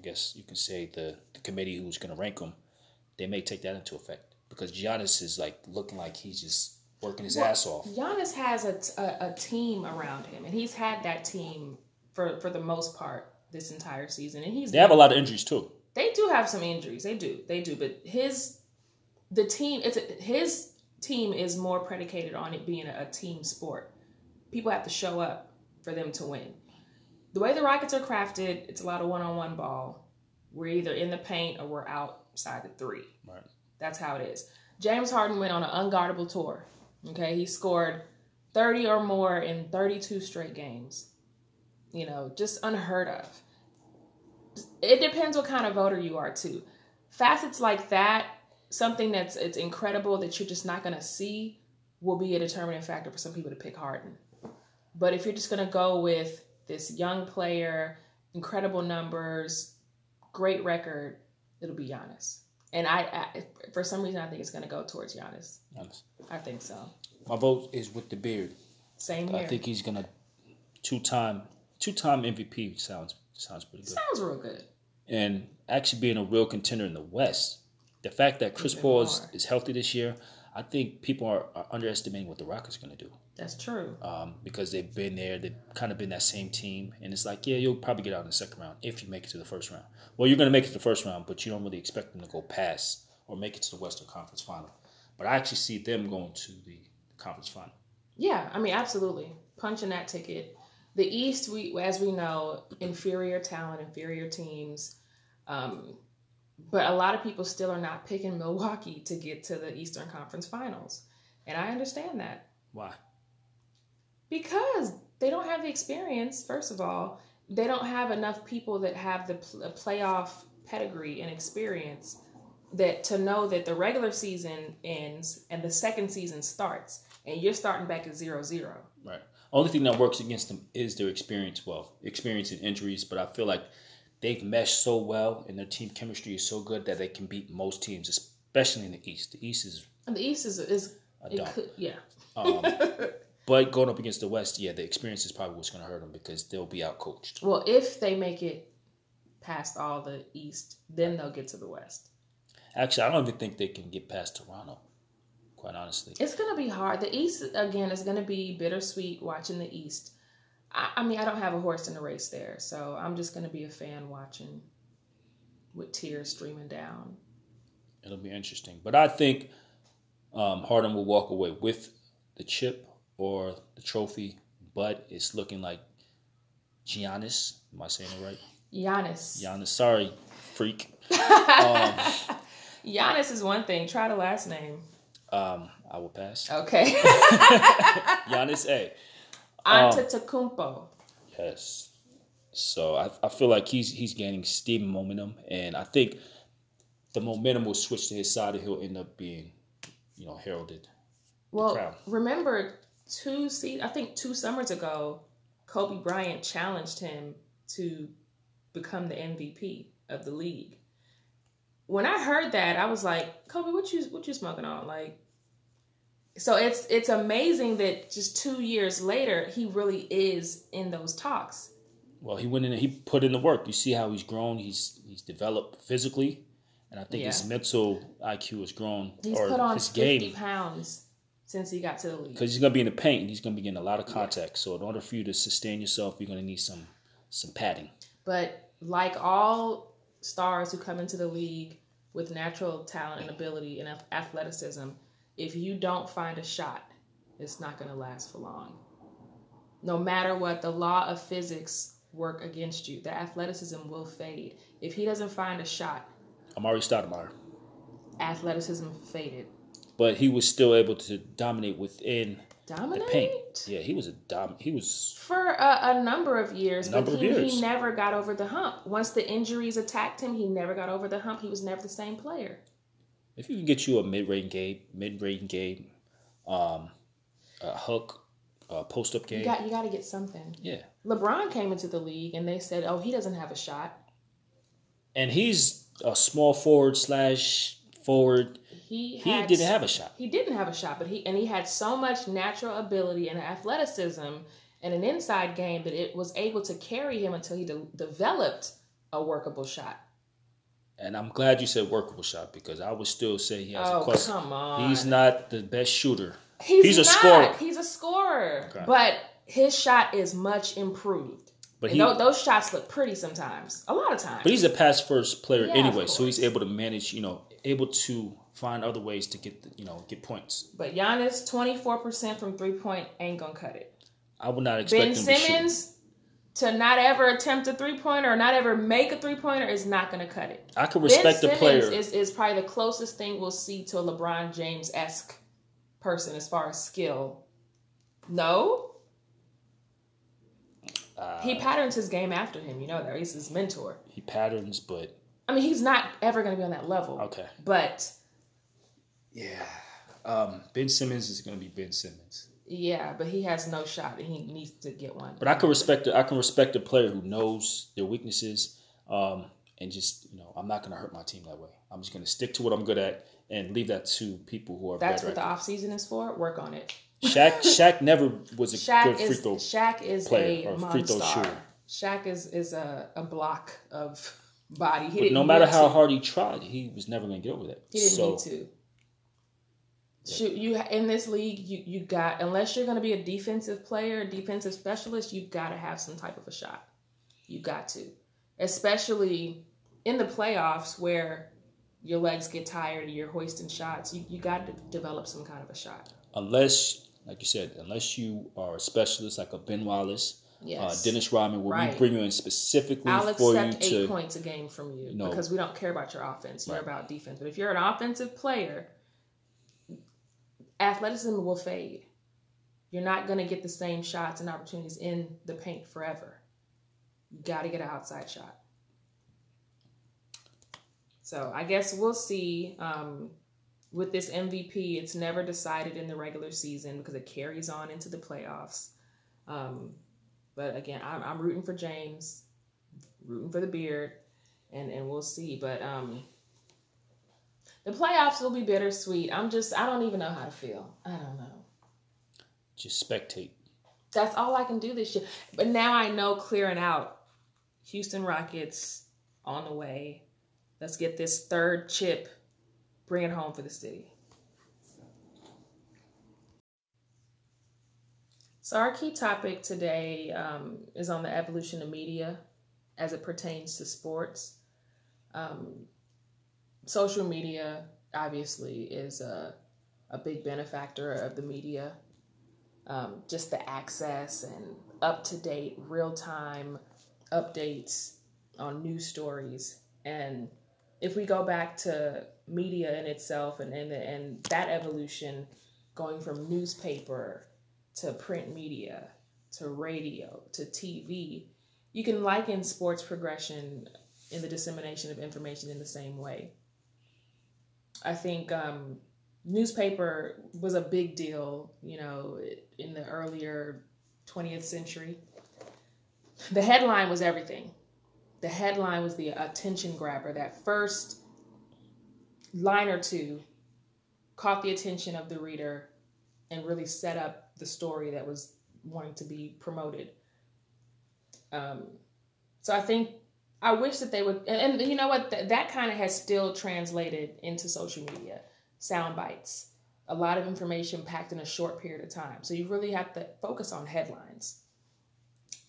guess you can say the, the committee who's going to rank them, they may take that into effect because Giannis is like looking like he's just working his well, ass off.
Giannis has a, a, a team around him, and he's had that team for for the most part this entire season, and he's
they have a lot of injuries too.
They do have some injuries. They do. They do. But his the team it's a, his team is more predicated on it being a, a team sport. People have to show up for them to win. The way the Rockets are crafted, it's a lot of one-on-one ball. We're either in the paint or we're outside the three.
Right.
That's how it is. James Harden went on an unguardable tour. Okay, he scored 30 or more in 32 straight games. You know, just unheard of it depends what kind of voter you are too. Facets like that, something that's it's incredible that you're just not gonna see, will be a determining factor for some people to pick Harden. But if you're just gonna go with this young player, incredible numbers, great record, it'll be Giannis. And I, I for some reason, I think it's gonna go towards Giannis. Giannis. I think so.
My vote is with the beard.
Same here.
I think he's gonna two time two time MVP sounds sounds pretty good.
Sounds real good
and actually being a real contender in the West. The fact that Chris Paul is, is, healthy this year, I think people are, are underestimating what the Rockets are going to do.
That's true.
Um, because they've been there, they've kind of been that same team, and it's like, yeah, you'll probably get out in the second round if you make it to the first round. Well, you're going to make it to the first round, but you don't really expect them to go past or make it to the Western Conference Final. But I actually see them going to the conference final.
Yeah, I mean, absolutely, punching that ticket the East, we as we know, inferior talent, inferior teams. Um, but a lot of people still are not picking Milwaukee to get to the Eastern Conference Finals, and I understand that.
Why?
Because they don't have the experience. First of all, they don't have enough people that have the playoff pedigree and experience that to know that the regular season ends and the second season starts and you're starting back at zero zero.
Right. Only thing that works against them is their experience. Well, experience in injuries, but I feel like they've meshed so well and their team chemistry is so good that they can beat most teams, especially in the East. The East is
and the East is is a dump. Could, yeah.
Um, but going up against the West, yeah, the experience is probably what's going to hurt them because they'll be out coached.
Well, if they make it past all the East, then they'll get to the West.
Actually, I don't even think they can get past Toronto quite honestly.
It's going to be hard. The East, again, is going to be bittersweet watching the East. I, I mean, I don't have a horse in the race there, so I'm just going to be a fan watching with tears streaming down.
It'll be interesting. But I think um, Harden will walk away with the chip or the trophy, but it's looking like Giannis. Am I saying it right?
Giannis.
Giannis. Sorry, freak. um,
Giannis is one thing. Try the last name.
Um, I will pass.
Okay.
Giannis A.
Um, Antetokounmpo.
Yes. So I, I feel like he's he's gaining steam momentum, and I think the momentum will switch to his side, and he'll end up being, you know, heralded.
Well, remember two see I think two summers ago, Kobe Bryant challenged him to become the MVP of the league. When I heard that, I was like, Kobe, what you what you smoking on? Like so it's it's amazing that just two years later he really is in those talks.
Well, he went in and he put in the work. You see how he's grown. He's he's developed physically, and I think yeah. his mental IQ has grown.
He's put on his fifty game. pounds since he got to the league.
Because he's gonna be in the paint and he's gonna be getting a lot of contact. Yeah. So in order for you to sustain yourself, you're gonna need some some padding.
But like all stars who come into the league with natural talent and ability and athleticism, if you don't find a shot, it's not going to last for long. No matter what, the law of physics work against you. The athleticism will fade. If he doesn't find a shot,
Amar'e Stoudemire.
Athleticism faded.
But he was still able to dominate within
dominate.
The paint. Yeah, he was a dom. He was
for a, a number of years, number but he, years. he never got over the hump. Once the injuries attacked him, he never got over the hump. He was never the same player.
If you can get you a mid-range game, mid-range game, um, a hook, a post-up game,
you got you got to get something.
Yeah.
LeBron came into the league and they said, "Oh, he doesn't have a shot."
And he's a small forward slash forward he he had, didn't have a shot.
He didn't have a shot, but he and he had so much natural ability and athleticism and an inside game that it was able to carry him until he de- developed a workable shot.
And I'm glad you said workable shot because I would still say he has
oh,
a question.
come on.
He's not the best shooter.
He's, he's a scorer. He's a scorer. Okay. But his shot is much improved. But he, those, those, shots look pretty sometimes. A lot of times.
But he's a pass first player yeah, anyway, so he's able to manage, you know, able to find other ways to get the, you know get points.
But Giannis, twenty four percent from three point ain't gonna cut it.
I would not expect Ben
Simmons to, to, not ever attempt a three pointer or not ever make a three pointer is not gonna cut it.
I can respect ben the player.
Is is probably the closest thing we'll see to a LeBron James esque person as far as skill. No. Uh, he patterns his game after him. You know that he's his mentor.
He patterns, but
I mean, he's not ever going to be on that level.
Okay.
But
yeah, um, Ben Simmons is going to be Ben Simmons.
Yeah, but he has no shot, and he needs to get one.
But I can respect. I can respect a player who knows their weaknesses, um, and just you know, I'm not going to hurt my team that way. I'm just going to stick to what I'm good at and leave that to people who are.
That's what the off season is for. Work on it.
Shaq, Shaq never was a
Shaq
good
free
is,
Shaq is player a or free throw shooter. Shaq is is a, a block of body. He
but no matter how to. hard he tried, he was never going to get over that.
He didn't so, need to. Shoot, you in this league, you you got unless you're going to be a defensive player, defensive specialist, you've got to have some type of a shot. You got to, especially in the playoffs where your legs get tired and you're hoisting shots. You you got to develop some kind of a shot.
Unless, like you said, unless you are a specialist like a Ben Wallace uh,
yes.
Uh, Dennis Rodman, where right. we bring you in specifically
I'll
for
you
to
eight points a game from you, you because we don't care about your offense. You're right. about defense. But if you're an offensive player, athleticism will fade. You're not going to get the same shots and opportunities in the paint forever. You got to get an outside shot. So I guess we'll see. Um, with this MVP, it's never decided in the regular season because it carries on into the playoffs. Um, but again, I'm, I'm rooting for James, rooting for the beard, and and we'll see. But um, the playoffs will be bittersweet. I'm just I don't even know how to feel. I don't know.
Just spectate.
That's all I can do this year. But now I know clearing out. Houston Rockets on the way. Let's get this third chip. Bring it home for the city. So, our key topic today um, is on the evolution of media as it pertains to sports. Um, social media, obviously, is a, a big benefactor of the media. Um, just the access and up to date, real time updates on news stories. And if we go back to media in itself and, and, and that evolution going from newspaper to print media to radio to TV, you can liken sports progression in the dissemination of information in the same way. I think um, newspaper was a big deal, you know, in the earlier 20th century. The headline was everything. The headline was the attention grabber. That first line or two caught the attention of the reader and really set up the story that was wanting to be promoted. Um, so I think I wish that they would, and, and you know what, Th- that kind of has still translated into social media, sound bites, a lot of information packed in a short period of time. So you really have to focus on headlines.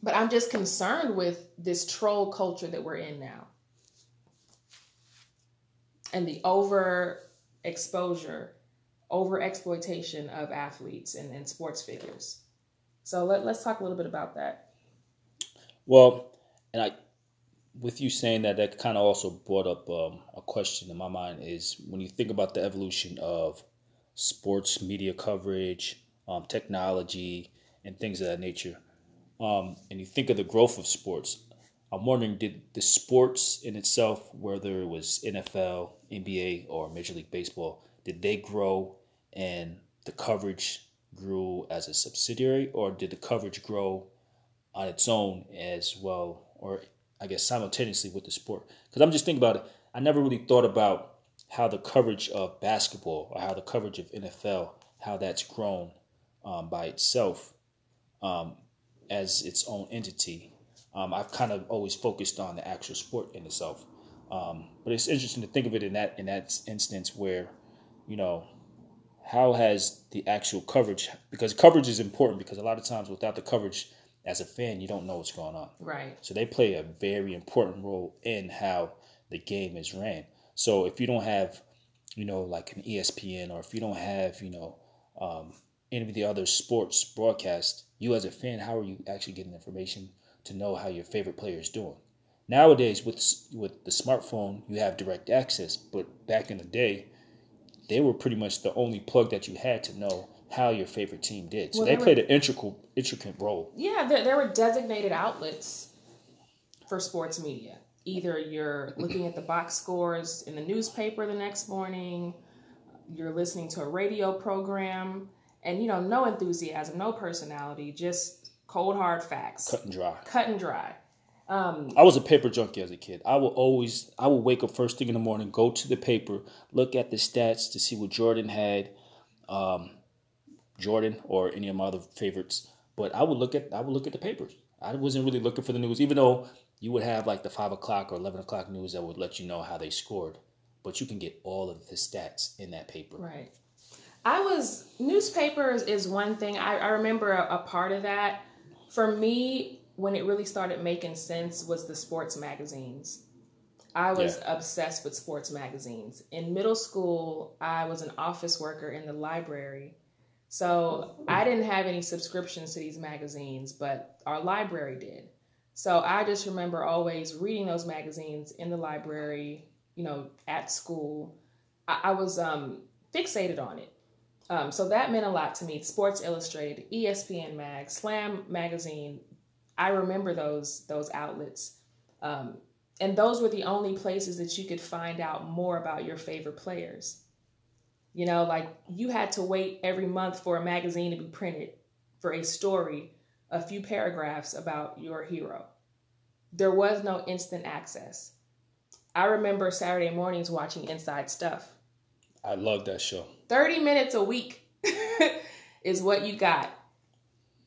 But I'm just concerned with this troll culture that we're in now and the over exposure, over exploitation of athletes and, and sports figures. So let, let's talk a little bit about that.
Well, and I, with you saying that, that kind of also brought up um, a question in my mind is when you think about the evolution of sports media coverage, um, technology, and things of that nature, um, and you think of the growth of sports, I'm wondering did the sports in itself, whether it was NFL, NBA, or Major League Baseball, did they grow and the coverage grew as a subsidiary, or did the coverage grow on its own as well, or I guess simultaneously with the sport? Because I'm just thinking about it. I never really thought about how the coverage of basketball or how the coverage of NFL, how that's grown um, by itself um, as its own entity. Um, I've kind of always focused on the actual sport in itself, um, but it's interesting to think of it in that in that instance where, you know, how has the actual coverage because coverage is important because a lot of times without the coverage as a fan you don't know what's going on.
Right.
so they play a very important role in how the game is ran. So if you don't have you know like an espn or if you don't have you know um, any of the other sports broadcast you as a fan how are you actually getting information to know how your favorite player is doing? Nowadays with with the smartphone you have direct access but back in the day they were pretty much the only plug that you had to know how your favorite team did. So
Well,
they
they
played an integral intricate role.
Yeah, there, there were designated outlets for sports media. Either you're looking at the box scores in the newspaper the next morning, you're listening to a radio program, and you know, no enthusiasm, no personality, just cold hard facts,
Cut and dry.
cut and dry. Um,
I was a paper junkie as a kid. I would always I would wake up first thing in the morning, go to the paper, look at the stats to see what Jordan had, um, Jordan or any of my other favorites. But I would look at I would look at the papers. I wasn't really looking for the news, even though you would have like the five o'clock or eleven o'clock news that would let you know how they scored. But you can get all of the stats in that paper.
Right. I was newspapers is one thing. I, I remember a, a part of that. For me, when it really started making sense was the sports magazines. I was obsessed with sports magazines. In middle school, I was an office worker in the library. So I didn't have any subscriptions to these magazines, but our library did. So I just remember always reading those magazines in the library, you know, at school. I, I was um, fixated on it. Um, so that meant a lot to me. Sports Illustrated, ESPN Mag, Slam Magazine. I remember those those outlets, um, and those were the only places that you could find out more about your favorite players. You know, like you had to wait every month for a magazine to be printed for a story, a few paragraphs about your hero. There was no instant access. I remember Saturday mornings watching Inside Stuff.
I love that show.
30 minutes a week is what you got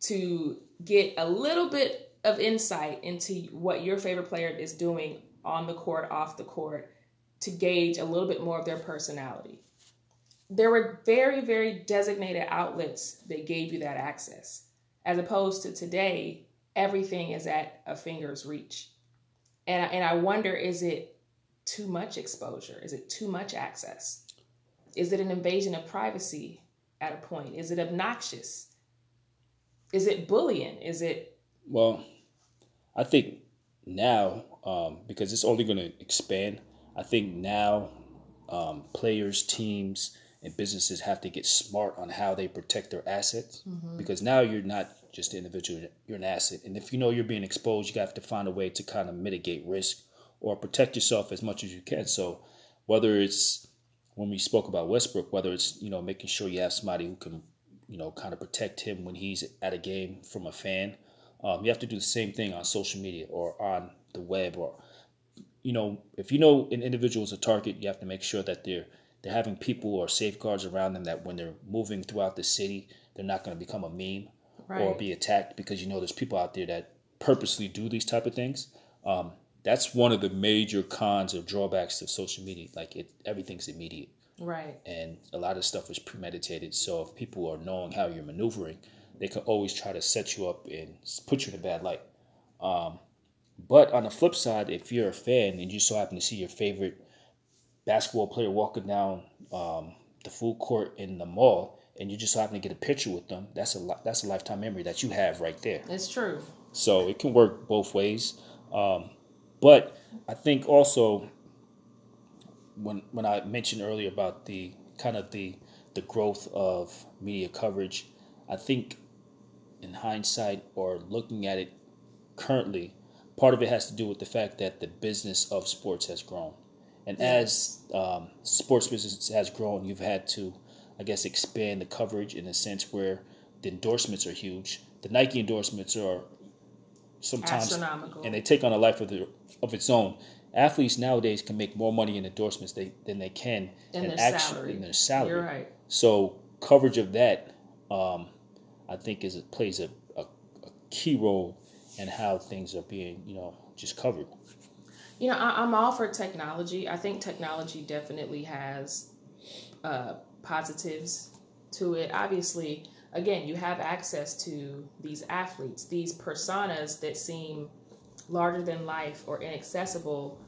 to get a little bit of insight into what your favorite player is doing on the court, off the court, to gauge a little bit more of their personality. There were very, very designated outlets that gave you that access, as opposed to today, everything is at a finger's reach. And, and I wonder is it too much exposure? Is it too much access? Is it an invasion of privacy at a point? Is it obnoxious? Is it bullying? Is it
Well, I think now, um, because it's only going to expand, I think now um, players, teams, and businesses have to get smart on how they protect their assets because now you're not just an individual, you're an asset. And if you know you're being exposed, you have to find a way to kind of mitigate risk or protect yourself as much as you can. So whether it's when we spoke about Westbrook, whether it's, you know, making sure you have somebody who can, you know, kind of protect him when he's at a game from a fan, um, you have to do the same thing on social media or on the web or you know, if you know an individual is a target, you have to make sure that they're they're having people or safeguards around them that when they're moving throughout the city, they're not going to become a meme right. or be attacked because you know there's people out there that purposely do these type of things. Um, that's one of the major cons or drawbacks of social media. Like it, everything's immediate,
right?
And a lot of stuff is premeditated. So if people are knowing how you're maneuvering, they can always try to set you up and put you in a bad light. Um, but on the flip side, if you're a fan and you so happen to see your favorite basketball player walking down um, the food court in the mall, and you just happen to get a picture with them, that's a that's a lifetime memory that you have right there.
It's true.
So it can work both ways. Um, but I think also when when I mentioned earlier about the kind of the the growth of media coverage, I think in hindsight or looking at it currently, part of it has to do with the fact that the business of sports has grown. And as um, sports business has grown, you've had to, I guess, expand the coverage in a sense where the endorsements are huge. The Nike endorsements are sometimes and they take on a life of, the, of its own. Athletes nowadays can make more money in endorsements they, than they can
in, in their salary.
In their salary.
You're right.
So coverage of that, um, I think, is plays a, a, a key role in how things are being, you know, just covered.
You know, I, am all for technology. I think technology definitely has uh, positives to it. Obviously, again, you have access to these athletes, these personas that seem larger than life or inaccessible.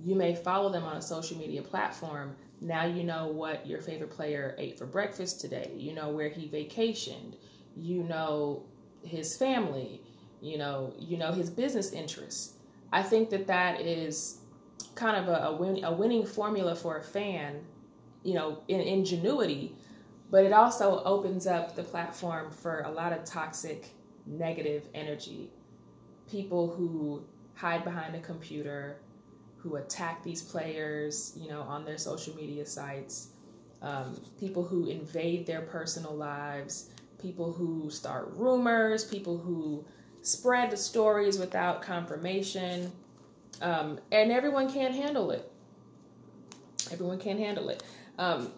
You may follow them on a social media platform. Now you know what your favorite player ate for breakfast today. You know where he vacationed. You know his family you know, you know his business interests. I think that that is kind of a, a, win, a winning formula for a fan, you know, in ingenuity, but it also opens up the platform for a lot of toxic, negative energy. People who hide behind a computer, who attack these players, you know, on their social media sites, um, people who invade their personal lives, people who start rumors, people who spread the stories without confirmation, um, and everyone can't handle it. Everyone can't handle it. Um,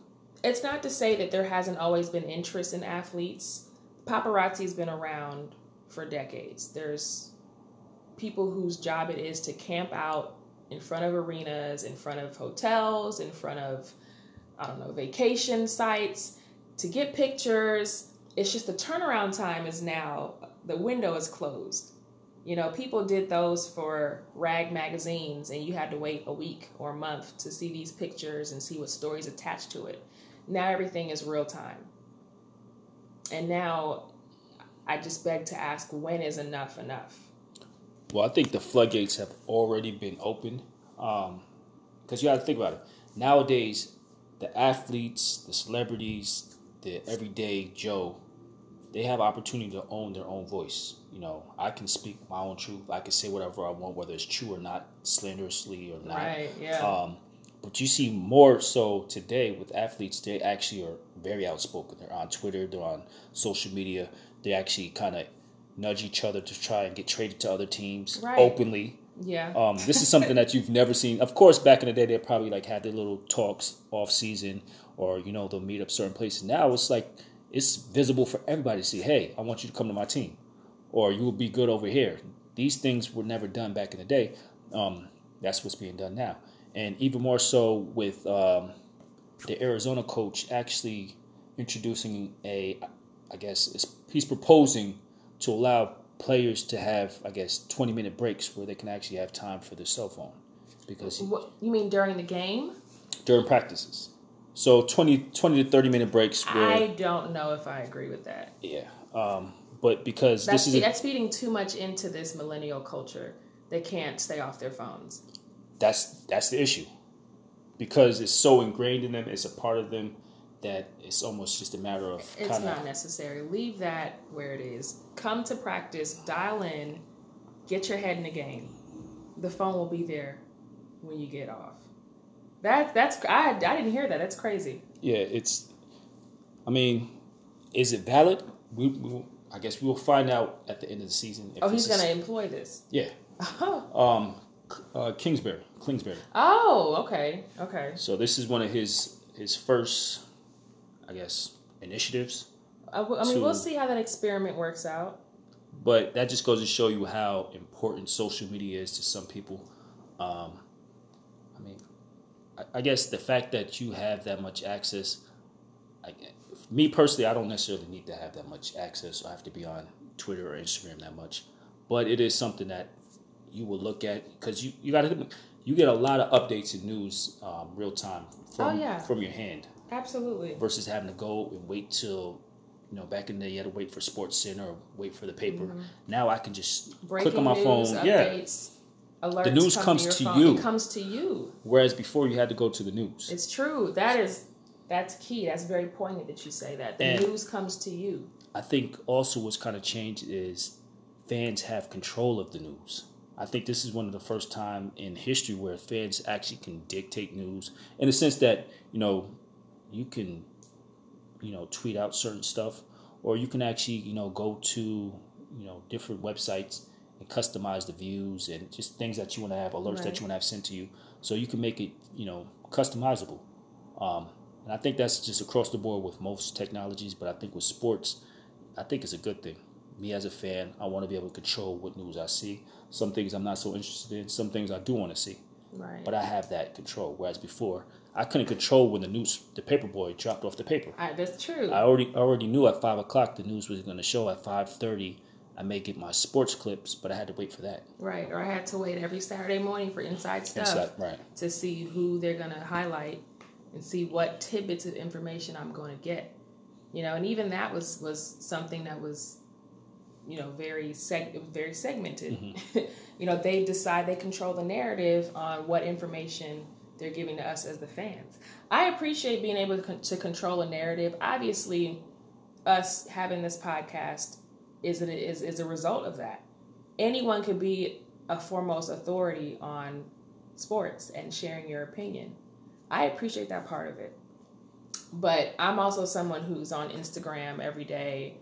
it's not to say that there hasn't always been interest in athletes. Paparazzi's been around for decades. There's people whose job it is to camp out in front of arenas, in front of hotels, in front of, I don't know, vacation sites to get pictures. It's just the turnaround time is now the window is closed. You know, people did those for rag magazines, and you had to wait a week or a month to see these pictures and see what stories attached to it. Now everything is real time. And now I just beg to ask when is enough enough?
Well, I think the floodgates have already been opened. Because um, you got to think about it. Nowadays, the athletes, the celebrities, the everyday Joe they have opportunity to own their own voice. You know, I can speak my own truth. I can say whatever I want, whether it's true or not, slanderously or not.
Right. Yeah.
Um, but you see more so today with athletes. They actually are very outspoken. They're on Twitter. They're on social media. They actually kind of nudge each other to try and get traded to other teams right. openly.
Yeah.
Um, this is something that you've never seen. Of course, back in the day, they probably like had their little talks off season, or you know they'll meet up certain places. Now it's like it's visible for everybody to see, hey, I want you to come to my team, or you will be good over here. These things were never done back in the day. Um, that's what's being done now. And even more so with um, the Arizona coach actually introducing a, I guess, he's proposing to allow players to have, I guess, 20 minute breaks where they can actually have time for their cell phone. Because
what, you mean during the game?
During practices. So 20, 20 to 30 minute breaks.
Where, I don't know if I agree with that.
Yeah. Um, but because
that's,
this is.
A, that's feeding too much into this millennial culture. They can't stay off their phones.
That's that's the issue. Because it's so ingrained in them, it's a part of them. that it's almost just a matter of
It's
kind
not necessary. Leave that where it is. Come to practice, dial in, get your head in the game. The phone will be there when you get off. That that's I I didn't hear that. That's crazy.
yeah. It's, I mean, is it valid? We, we I guess we will find out at the end of the season. If
Oh, he's gonna employ this.
yeah.
Oh,
Um, uh, Kingsbury, Kingsbury.
oh, okay, okay.
So this is one of his his first, I guess, initiatives.
I, w- I mean, we'll see how that experiment works out.
But that just goes to show you how important social media is to some people. Um, I mean, I, guess the fact that you have that much access, I, me personally, I don't necessarily need to have that much access. I have to be on Twitter or Instagram that much, but it is something that you will look at because you you got to you get a lot of updates and news um, real time from
Oh, yeah.
from your hand
Absolutely.
versus having to go and wait till you know back in the day you had to wait for SportsCenter or wait for the paper. Now I can just
Mm-hmm. Breaking
click on my
news,
phone. Yeah.
Alerts.
The news
come
comes to
phone.
you.
It comes to you.
Whereas before you had to go to the news.
It's true. That is that's key. That's very poignant that you say that. The
And-
news comes to you.
I think also what's kind of changed is fans have control of the news. I think this is one of the first time in history where fans actually can dictate news in the sense that you know you can you know tweet out certain stuff or you can actually you know go to you know different websites and customize the views and just things that you want to have alerts
Right.
that you want to have sent to you so you can make it you know customizable um, and I think that's just across the board with most technologies but I think with sports I think it's a good thing. Me as a fan, I want to be able to control what news I see. Some things I'm not so interested in. Some things I do want to see,
Right.
but I have that control. Whereas before, I couldn't control when the news, the paper boy dropped off the paper.
I, that's true.
I already already knew at five o'clock the news was going to show. At five thirty, I may get my sports clips, but I had to wait for that.
right. Or I had to wait every Saturday morning for inside stuff
Inside, right?
to see who they're gonna highlight and see what tidbits of information I'm going to get. You know, and even that was was something that was, you know, very seg very segmented. Mm-hmm. you know, they decide they control the narrative on what information they're giving to us as the fans. I appreciate being able to, con- to control a narrative. Obviously, us having this podcast is a, is is a result of that. Anyone could be a foremost authority on sports and sharing your opinion. I appreciate that part of it. But I'm also someone who's on Instagram every day,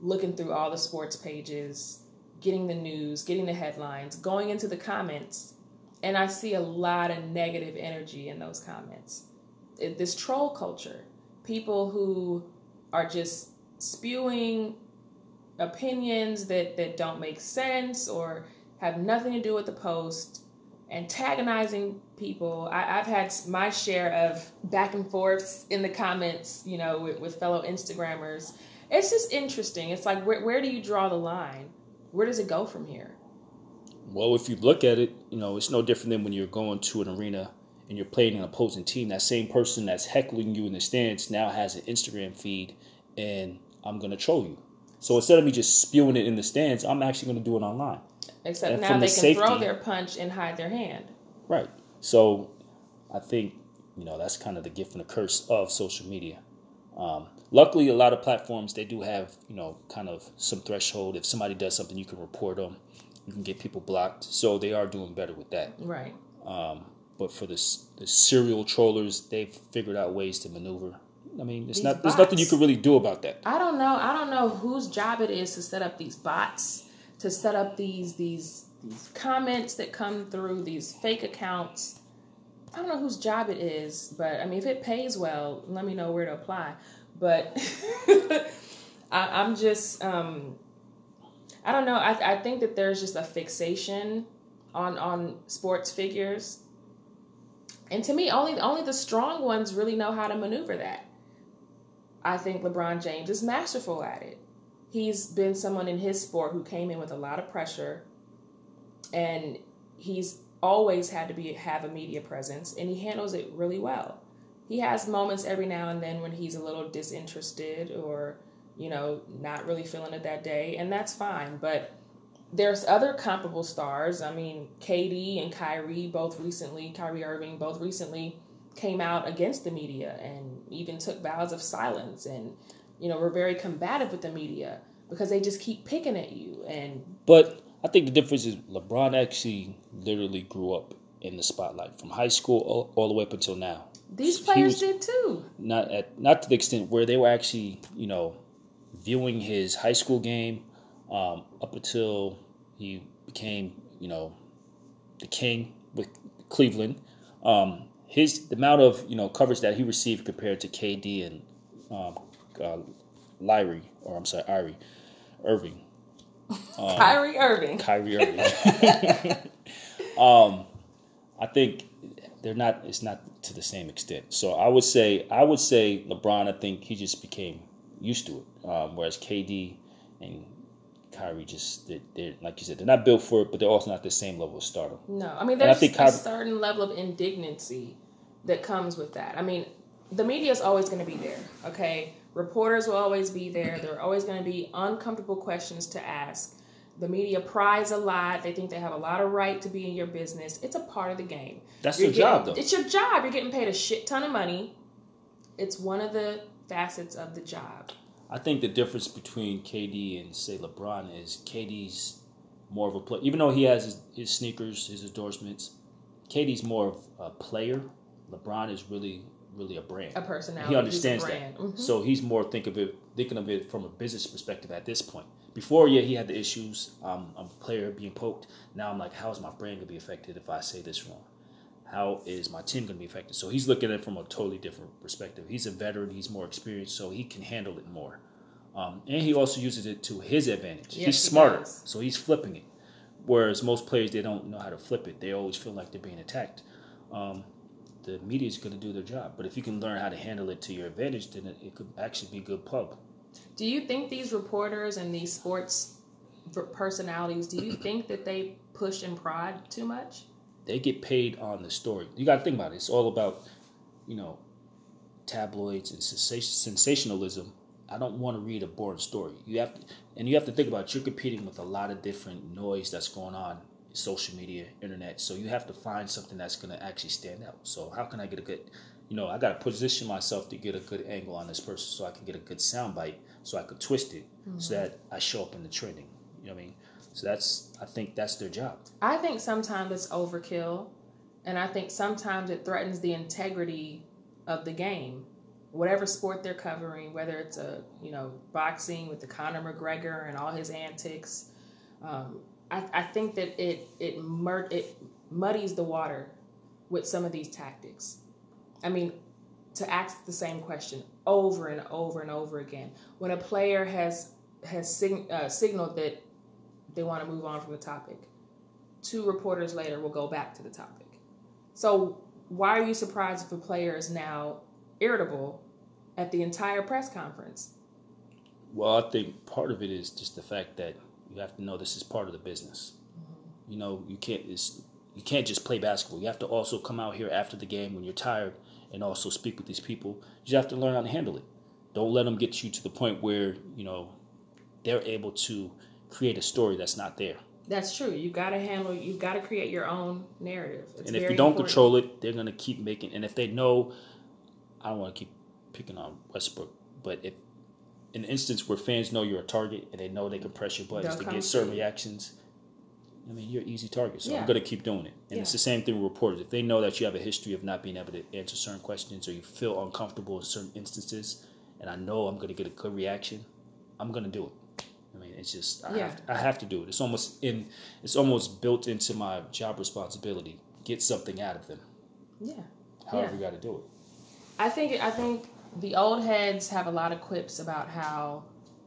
looking through all the sports pages, getting the news, getting the headlines, going into the comments, and I see a lot of negative energy in those comments. It, this troll culture, people who are just spewing opinions that, that don't make sense or have nothing to do with the post, antagonizing people. I, I've had my share of back and forths in the comments, you know, with, with fellow Instagrammers. It's just interesting. It's like, where, where do you draw the line? Where does it go from here?
Well, if you look at it, you know, it's no different than when you're going to an arena and you're playing an opposing team. That same person that's heckling you in the stands now has an Instagram feed, and I'm gonna troll you. So instead of me just spewing it in the stands, I'm actually gonna do it online.
Except
And
now they
the
can throw their punch and hide their hand.
Right. So I think, you know, that's kind of the gift and the curse of social media. Um, luckily, a lot of platforms, they do have, you know, kind of some threshold. If somebody does something, you can report them. You can get people blocked. So they are doing better with that.
Right.
Um, but for the, the serial trollers, they've figured out ways to maneuver. I mean, it's not. There's nothing you can really do about that.
I don't know. I don't know whose job it is to set up these bots, to set up these these these comments that come through these fake accounts. I don't know whose job it is, but I mean, if it pays well, let me know where to apply. But I, I'm just, um, I don't know. I, I think that there's just a fixation on on sports figures, and to me, only only the strong ones really know how to maneuver that. I think LeBron James is masterful at it. He's been someone in his sport who came in with a lot of pressure, and he's always had to be have a media presence, and he handles it really well. He has moments every now and then when he's a little disinterested or, you know, not really feeling it that day, and that's fine. But there's other comparable stars. I mean, KD and Kyrie both recently, Kyrie Irving both recently came out against the media and even took vows of silence and you know were very combative with the media because they just keep picking at you and
But I think the difference is LeBron actually literally grew up in the spotlight from high school all, all the way up until now.
these
He
players did too.
Not at not to the extent where they were actually, you know, viewing his high school game um, up until he became, you know, the king with Cleveland. Um, his the amount of you know coverage that he received compared to KD and um, uh, Lyrie, or I'm sorry, Irie, Irving.
Kyrie Irving.
Kyrie Irving. um, I think they're not. It's not to the same extent. So I would say, I would say LeBron. I think he just became used to it, um, whereas KD and Kyrie just they're, they're like you said, they're not built for it, but they're also not the same level of stardom.
No, I mean
I
there's
think
a certain level of indignancy that comes with that. I mean, the media is always going to be there. Okay, reporters will always be there. There are always going to be uncomfortable questions to ask. The media pries a lot. They think they have a lot of right to be in your business. It's a part of the game.
That's
You're
their job, though.
It's your job. You're getting paid a shit ton of money. It's one of the facets of the job.
I think the difference between KD and say LeBron is KD's more of a player. Even though he has his, his sneakers, his endorsements, KD's more of a player. LeBron is really, really a brand.
A personality.
he understands
He's a brand.
that.
Mhm.
So he's more think of it, thinking of it from a business perspective at this point. Before, yeah, he had the issues. Um, I'm a player being poked. Now I'm like, how is my brand gonna be affected if I say this wrong? How is my team gonna be affected? So he's looking at it from a totally different perspective. He's a veteran. He's more experienced, so he can handle it more. Um, and he also uses it to his advantage.
Yes,
he's smarter,
does.
so he's flipping it. Whereas most players, they don't know how to flip it. They always feel like they're being attacked. Um, the media is going to do their job, but if you can learn how to handle it to your advantage, then it, it could actually be good pub.
Do you think these reporters and these sports personalities, do you think that they push and prod too much?
They get paid on the story. You got to think about it. It's all about, you know, tabloids and sensationalism. I don't want to read a boring story. You have to, and you have to think about it, you're competing with a lot of different noise that's going on, social media, internet. So you have to find something that's going to actually stand out. So how can I get a good, you know, I got to position myself to get a good angle on this person, so I can get a good sound bite, so I could twist it, mm-hmm. so that I show up in the trending. You know what I mean? So that's, I think that's their job.
I think sometimes it's overkill, and I think sometimes it threatens the integrity of the game. Whatever sport they're covering, whether it's a you know boxing with the Conor McGregor and all his antics, um, I, I think that it it mur- it muddies the water with some of these tactics. I mean, to ask the same question over and over and over again when a player has has sig- uh, signaled that they want to move on from the topic two reporters later will go back to the topic. So why are you surprised if a player is now irritable at the entire press conference?
Well, I think part of it is just the fact that you have to know this is part of the business. Mm-hmm. You know, you can't you can't just play basketball. You have to also come out here after the game when you're tired and also speak with these people. You have to learn how to handle it. Don't let them get you to the point where you know they're able to create a story that's not there.
That's true. You got to handle. You got to create your own narrative. It's
and if you don't
important.
control it, they're gonna keep making. And if they know, I don't want to keep picking on Westbrook, but if in an instance where fans know you're a target and they know they can press your buttons
They'll
to get certain reactions, I mean you're an easy target. So
Yeah.
I'm gonna keep doing it. And it's the same thing with reporters. If they know that you have a history of not being able to answer certain questions or you feel uncomfortable in certain instances, and I know I'm gonna get a good reaction, I'm gonna do it. I mean, it's just I,
Yeah.
have to, I have to do it. It's almost in it's almost built into my job responsibility. Get something out of them.
Yeah.
However,
Yeah.
you got to do it.
I think I think the old heads have a lot of quips about how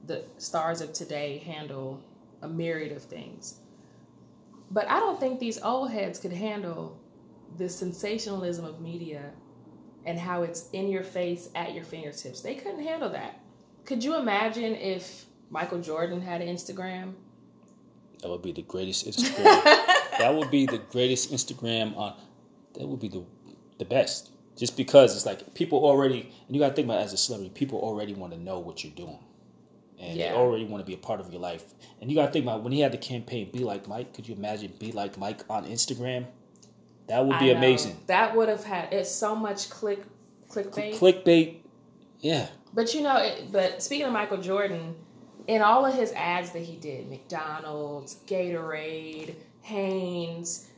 the stars of today handle a myriad of things. But I don't think these old heads could handle the sensationalism of media and how it's in your face at your fingertips. They couldn't handle that. Could you imagine if Michael Jordan had an Instagram?
That would be the greatest Instagram. that would be the greatest Instagram on. That would be the the best. Just because it's like people already, and you got to think about it as a celebrity, people already want to know what you're doing, and
Yeah.
they already want to be a part of your life. And you got to think about when he had the campaign "Be Like Mike." Could you imagine "Be Like Mike" on Instagram? That would be amazing.
That would have had it's so much click clickbait.
Clickbait, yeah.
But you know, it, but speaking of Michael Jordan, in all of his ads that he did, McDonald's, Gatorade, Hanes,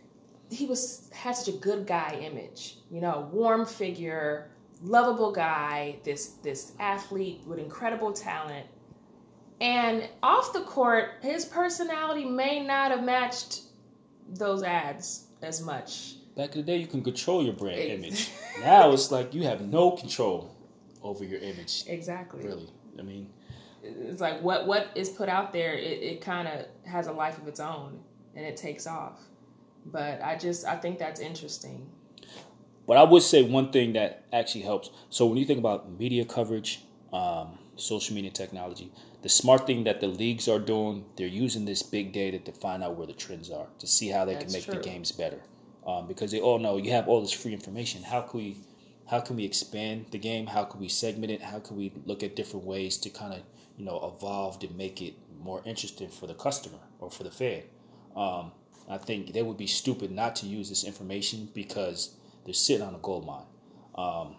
he was had such a good guy image. You know, warm figure, lovable guy, this this athlete with incredible talent. And off the court, his personality may not have matched those ads as much.
Back in the day, you can control your brand image. Now it's like you have no control over your image.
Exactly.
Really, I mean,
it's like what what is put out there it, it kind of has a life of its own and it takes off but i just i think that's interesting
But I would say one thing that actually helps. So when you think about media coverage, um, social media technology, the smart thing that the leagues are doing, they're using this big data to find out where the trends are, to see how they can make
true.
the games better. Um, because they all know you have all this free information. How can we, how can we expand the game? How can we segment it? How can we look at different ways to kind of you know evolve to make it more interesting for the customer or for the fan? Um, I think they would be stupid not to use this information because they're sitting on a gold mine. Um,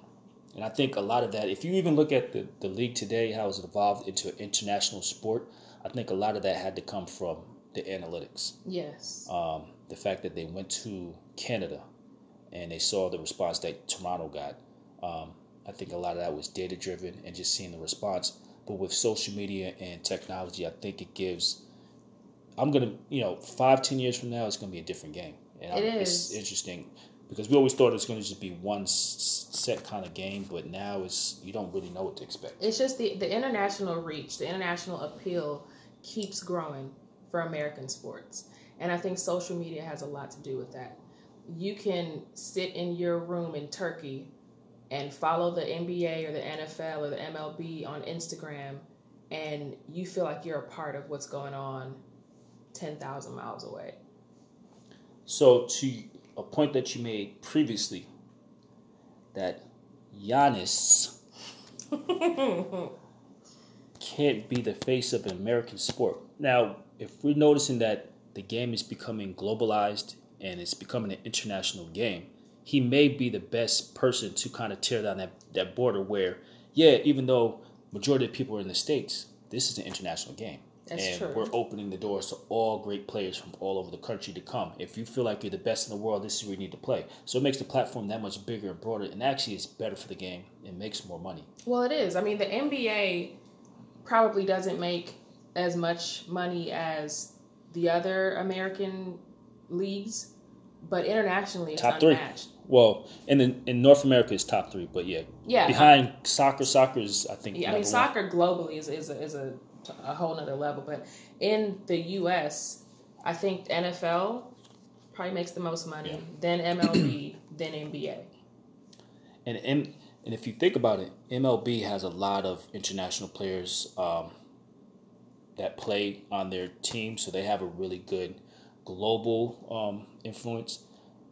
and I think a lot of that, if you even look at the, the league today, how it's evolved into an international sport, I think a lot of that had to come from the analytics.
yes
Um, the fact that they went to Canada and they saw the response that Toronto got. Um, I think a lot of that was data driven and just seeing the response. But with social media and technology, I think it gives. I'm gonna, you know, five, ten years from now, it's gonna be a different game, and
It
I'm-
is.
it's interesting because we always thought it's gonna just be one set kind of game, but now it's you don't really know what to expect.
it's just the the international reach the international appeal keeps growing for american sports and i think social media has a lot to do with that you can sit in your room in turkey and follow the nba or the nfl or the mlb on instagram and you feel like you're a part of what's going on 10,000 miles away.
So to a point that you made previously, that Giannis can't be the face of an American sport. Now, if we're noticing that the game is becoming globalized and it's becoming an international game, he may be the best person to kind of tear down that, that border where, yeah, even though majority of people are in the States, this is an international game.
That's
and
true.
we're opening the doors to all great players from all over the country to come. If you feel like you're the best in the world, this is where you need to play. So it makes the platform that much bigger and broader, and actually it's better for the game. It makes more money.
Well, it is. I mean, the NBA probably doesn't make as much money as the other American leagues, but internationally it's
Top three. Well, in in North America, it's top three, but yeah,
Yeah.
behind soccer, soccer is I think.
Yeah, I mean,
one.
soccer globally is, is, a, is a, a whole nother level, but in the U.S., I think NFL probably makes the most money,
Yeah.
then MLB, then NBA.
And M, and if you think about it, MLB has a lot of international players um, that play on their team, so they have a really good global um, influence.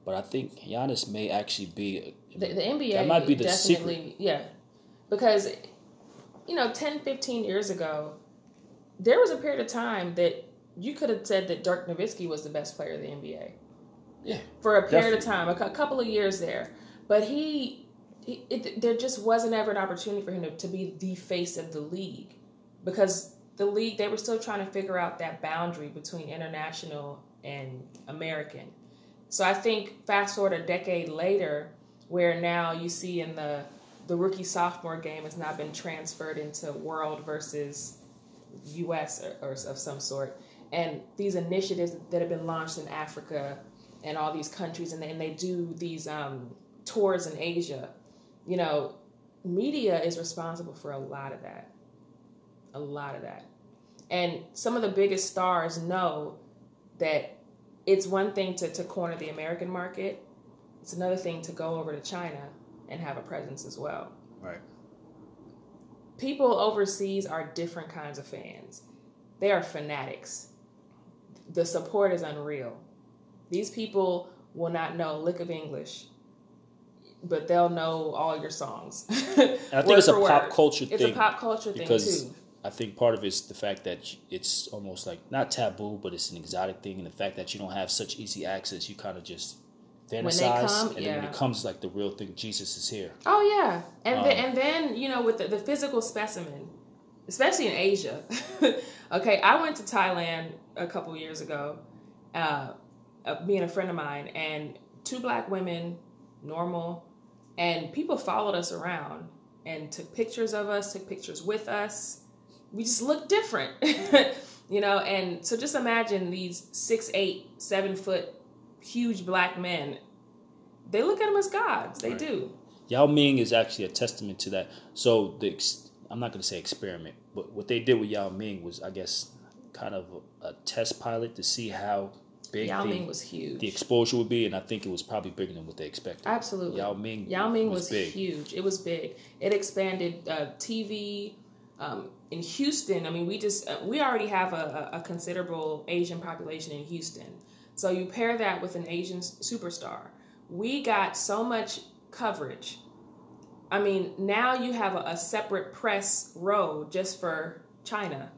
But I think Giannis may actually be
The, the NBA
That might be the
definitely, yeah, because you know, 10, 15 years ago, there was a period of time that you could have said that Dirk Nowitzki was the best player of the NBA
yeah.
for a period of time, a, cou- couple of years there. But he, he it, there just wasn't ever an opportunity for him to, to be the face of the league because the league they were still trying to figure out that boundary between international and American. So I think fast forward a decade later, where now you see in the the rookie sophomore game has now been transferred into world versus U.S. or, or of some sort, and these initiatives that have been launched in Africa and all these countries, and they, and they do these um, tours in Asia. You know, media is responsible for a lot of that, a lot of that, and some of the biggest stars know that it's one thing to, to corner the American market. It's another thing to go over to China and have a presence as well.
Right.
People overseas are different kinds of fans. They are fanatics. The support is unreal. These people will not know a lick of English, but they'll know all your songs.
I think it's a pop culture
It's
thing It's
a pop culture thing too.
I think part of it's the fact that it's almost like not taboo, but it's an exotic thing, and the fact that you don't have such easy access, you kind of just fantasize,
come,
and then
yeah.
when it comes like the real thing, Jesus is here.
Oh yeah, and
Um,
then, and then you know with the, the physical specimen, especially in Asia. okay, I went to Thailand a couple years ago, uh, uh, me and a friend of mine, and two black women, normal, and people followed us around and took pictures of us, took pictures with us. We just look different, you know. And so just imagine these six, eight, seven foot, huge black men. They look at them as gods. They
Right.
do.
Yao Ming is actually a testament to that. So the ex- I'm not going to say experiment, but what they did with Yao Ming was, I guess, kind of a, a test pilot to see how big
Yao
the,
Ming was huge.
the exposure would be, and I think it was probably bigger than what they expected.
Absolutely.
Yao Ming,
Yao Ming was,
big.
huge. It was big. It expanded uh, TV. Um, in Houston, I mean, we just uh, we already have a, a considerable Asian population in Houston. So you pair that with an Asian superstar, we got so much coverage. I mean, now you have a, a separate press row just for China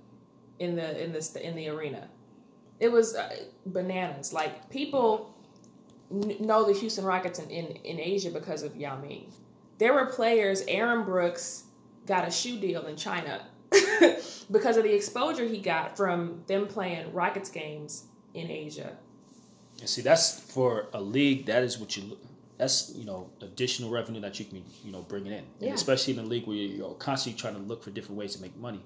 in the in this in the arena. It was uh, bananas. Like people n- know the Houston Rockets in, in, in Asia because of Yao Ming. There were players, Aaron Brooks got a shoe deal in China because of the exposure he got from them playing Rockets games in Asia.
And see, that's for a league. That is what you. That's you know additional revenue that you can you know bring it in,
Yeah.
especially in a league where you're constantly trying to look for different ways to make money.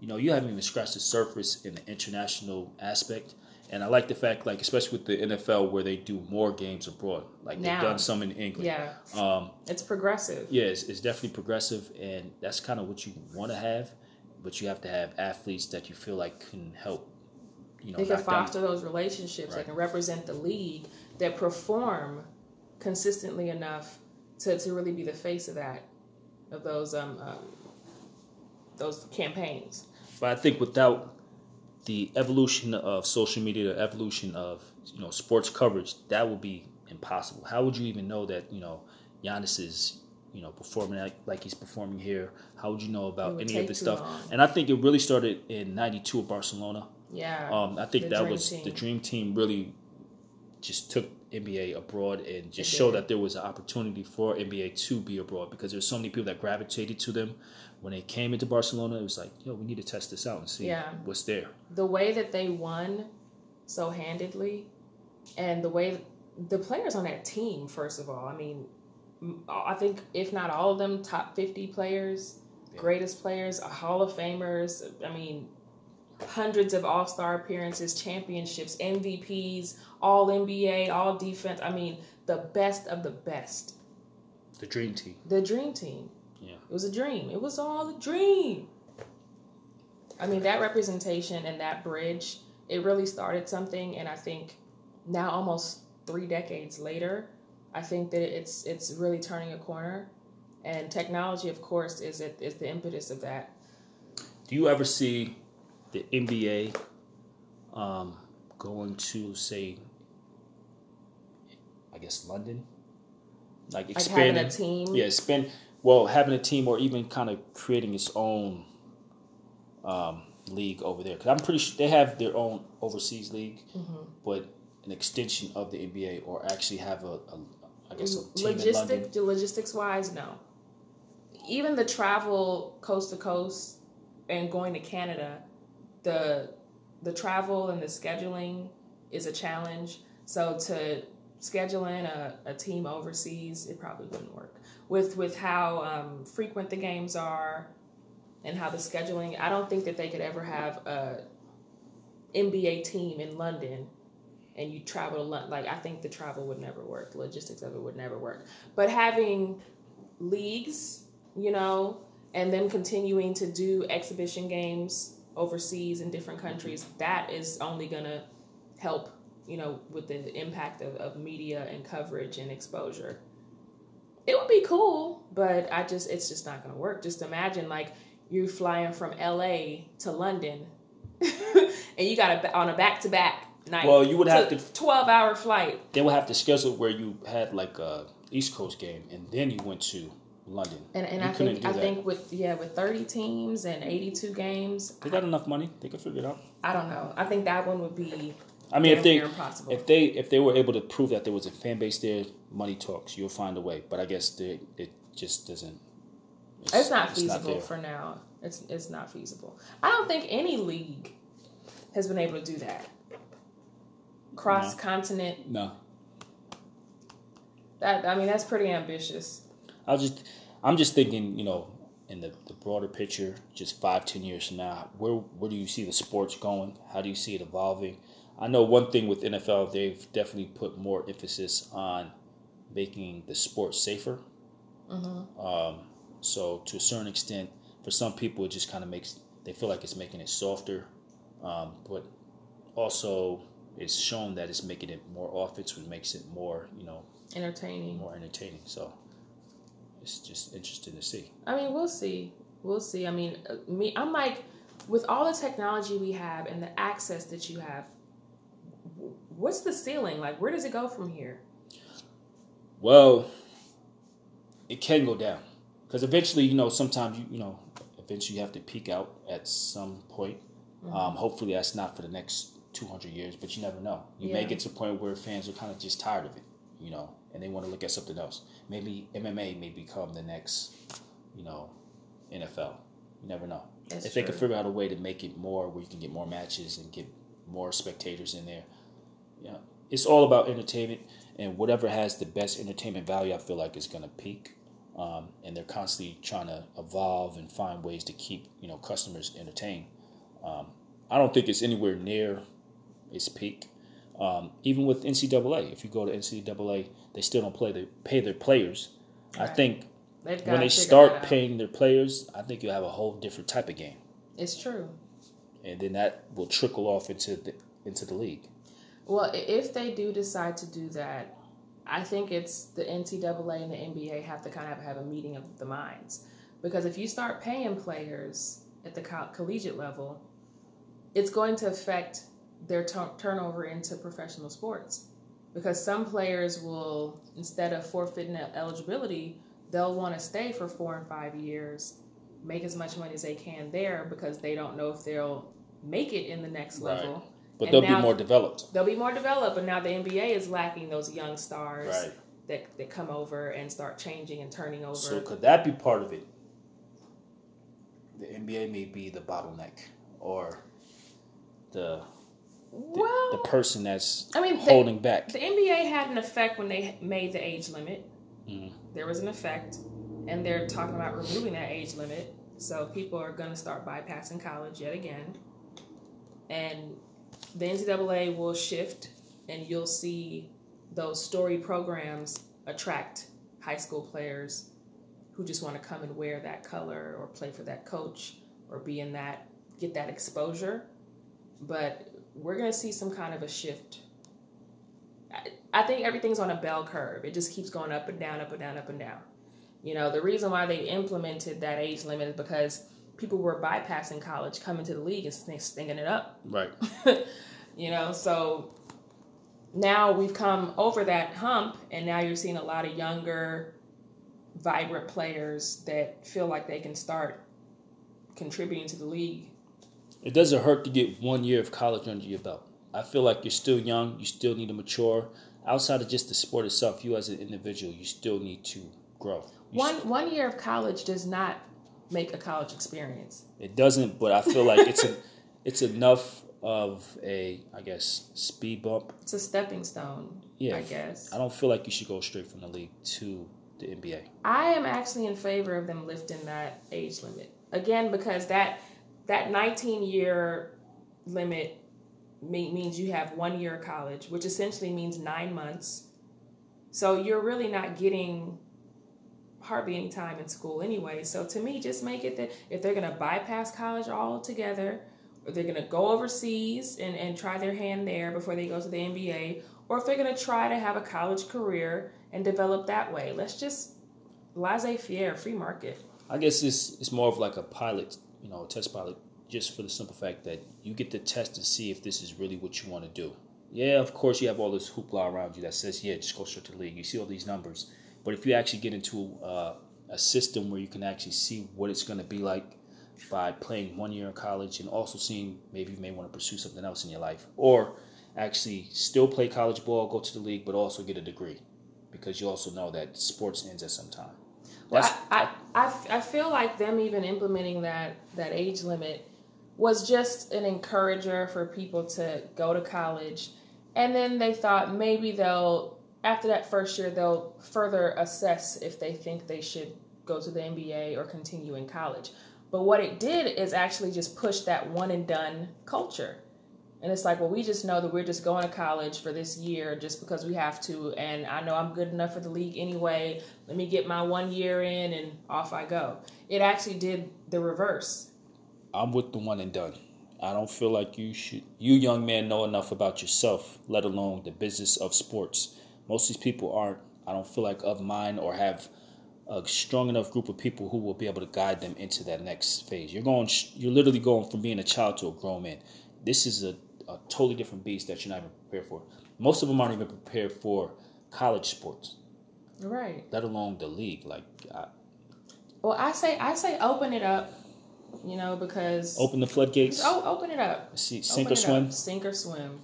You know, you haven't even scratched the surface in the international aspect. And I like the fact, like especially with the NFL, where they do more games abroad. Like they've done some in England.
Yeah,
Um,
it's progressive.
yeah, it's, it's definitely progressive, and that's kind of what you want to have. But you have to have athletes that you feel like can help. You know,
They can
knock down-
foster those relationships. They can represent the league that perform consistently enough to, to really be the face of that, of those um, um those campaigns.
But I think without the evolution of social media, the evolution of you know sports coverage, that would be impossible. How would you even know that you know Giannis is you know performing like, like he's performing here? How would you know about any of this stuff?
long.
And I think it really started in '92 at Barcelona.
Yeah.
Um, I think that was
team.
the dream team really just took NBA abroad and just
show
that there was an opportunity for NBA to be abroad because there's so many people that gravitated to them when they came into Barcelona. It was like, yo, we need to test this out and see
Yeah.
what's there.
the way that they won so handedly and the way the players on that team first of all i mean I think if not all of them top 50 players
Yeah.
greatest players hall of famers i mean hundreds of all-star appearances championships mvps all nba all defense. I mean the best of the best.
The dream team.
the dream team.
Yeah.
it was a dream. It was all a dream. I mean that representation and that bridge it really started something and i think now almost three decades later i think that it's it's really turning a corner. And technology of course is it is the impetus of that.
Do you ever see the NBA um, going to say, I guess London, like
like
expanding
having a team
Yeah, spend well having a team or even kind of creating its own um, league over there. Because I'm pretty sure they have their own overseas league,
Mhm.
but an extension of the NBA or actually have a, a I guess a team
Logistic, logistics wise, no. Even the travel coast to coast and going to Canada, the the travel and the scheduling is a challenge. So to schedule in a, a team overseas, it probably wouldn't work. With with how um, frequent the games are and how the scheduling, I don't think that they could ever have a NBA team in London and you travel to London. Like I think the travel would never work. The logistics of it would never work. But having leagues, you know, and then continuing to do exhibition games overseas in different mm-hmm. countries, that is only gonna help, you know, with the impact of, of media and coverage and exposure. It would be cool, but I just it's just not gonna work. Just imagine like you flying from LA to London and you got a on a back to back night.
Well, you would have to-
twelve hour flight.
They would have to schedule where you had like a East Coast game and then you went to London.
And and I think I
that.
think with yeah with thirty teams and eighty two games,
They got enough money. They could figure it out.
I don't know. I think that one would be
I mean, if they if they if they were able to prove that there was a fan base there, money talks. You'll find a way. But I guess they, it just doesn't.
It's, it's not it's feasible not for now. It's it's not feasible. I don't think any league has been able to do that. Cross no. continent.
No.
That I mean, that's pretty ambitious.
I just, I'm just thinking, you know, in the, the broader picture, just five, ten years from now, where where do you see the sports going? How do you see it evolving? I know one thing with NFL, they've definitely put more emphasis on making the sport safer. Mm-hmm. Um, so to a certain extent, for some people, it just kind of makes they feel like it's making it softer, um, but also it's shown that it's making it more offense, which makes it more you know
entertaining,
more entertaining. So it's just interesting to see.
I mean, we'll see. We'll see. I mean, uh, me, I'm like, with all the technology we have and the access that you have, what's the ceiling? Like, where does it go from here?
Well, it can go down because eventually, you know, sometimes you, you know, eventually you have to peak out at some point. Mm-hmm. Um, hopefully, that's not for the next 200 years, but you never know. You yeah. may get to a point where fans are kind of just tired of it, you know, and they want to look at something else. Maybe MMA may become the next, you know, NFL. You never know. That's if true. they can figure out a way to make it more where you can get more matches and get more spectators in there, yeah, it's all about entertainment, and whatever has the best entertainment value, I feel like is going to peak. Um, and they're constantly trying to evolve and find ways to keep you know customers entertained. Um, I don't think it's anywhere near its peak. Um, even with NCAA, if you go to NCAA, they still don't play. They pay their players. I think when they start paying their players, I think you'll have a whole different type of game.
It's true.
And then that will trickle off into the into the league.
Well, if they do decide to do that, I think it's the NCAA and the NBA have to kind of have a meeting of the minds. Because if you start paying players at the collegiate level, it's going to affect their t- turnover into professional sports. Because some players will, instead of forfeiting eligibility, they'll want to stay for four and five years, make as much money as they can there because they don't know if they'll make it in the next right. level.
But and they'll be more developed.
They'll be more developed, but now the NBA is lacking those young stars right. that, that come over and start changing and turning over.
So could that be part of it? The NBA may be the bottleneck or the well, the, the person that's I mean, holding
the,
back.
The NBA had an effect when they made the age limit. Mm. There was an effect, and they're talking about removing that age limit. So people are going to start bypassing college yet again. And the NCAA will shift, and you'll see those story programs attract high school players who just want to come and wear that color or play for that coach or be in that get that exposure. But we're going to see some kind of a shift. I think everything's on a bell curve. It just keeps going up and down, up and down, up and down. You know, the reason why they implemented that age limit is because people were bypassing college, coming to the league and stinging it up.
Right.
you know, so now we've come over that hump, and now you're seeing a lot of younger, vibrant players that feel like they can start contributing to the league
it doesn't hurt to get one year of college under your belt. I feel like you're still young. You still need to mature. Outside of just the sport itself, you as an individual, you still need to grow.
You one st- one year of college does not make a college experience.
It doesn't, but I feel like it's a, it's enough of a I guess speed bump.
It's a stepping stone. Yeah, I guess.
I don't feel like you should go straight from the league to the NBA.
I am actually in favor of them lifting that age limit again because that that 19 year limit means you have one year of college, which essentially means nine months. So you're really not getting hardly any time in school anyway. So to me, just make it that if they're going to bypass college altogether, or they're going to go overseas and, and try their hand there before they go to the NBA, or if they're going to try to have a college career and develop that way. Let's just laissez faire, free market.
I guess it's, it's more of like a pilot you know, a test pilot just for the simple fact that you get to test to see if this is really what you want to do. Yeah, of course, you have all this hoopla around you that says, yeah, just go straight to the league. You see all these numbers. But if you actually get into uh, a system where you can actually see what it's going to be like by playing one year in college and also seeing maybe you may want to pursue something else in your life or actually still play college ball, go to the league, but also get a degree, because you also know that sports ends at some time.
Well, I, I, I, feel like them even implementing that that age limit was just an encourager for people to go to college, and then they thought maybe they'll after that first year they'll further assess if they think they should go to the NBA or continue in college. But what it did is actually just push that one and done culture. And it's like, well, we just know that we're just going to college for this year just because we have to. And I know I'm good enough for the league anyway. Let me get my one year in and off I go. It actually did the reverse.
I'm with the one and done. I don't feel like you should, you young man, know enough about yourself, let alone the business of sports. Most of these people aren't, I don't feel like, of mine or have a strong enough group of people who will be able to guide them into that next phase. You're going, you're literally going from being a child to a grown man. This is a a totally different beast that you're not even prepared for. Most of them aren't even prepared for college sports,
right?
Let alone the league. Like, I,
well, I say, I say, open it up. You know, because
open the floodgates.
Oh, open it up.
See, sink open or swim.
Up. Sink or swim.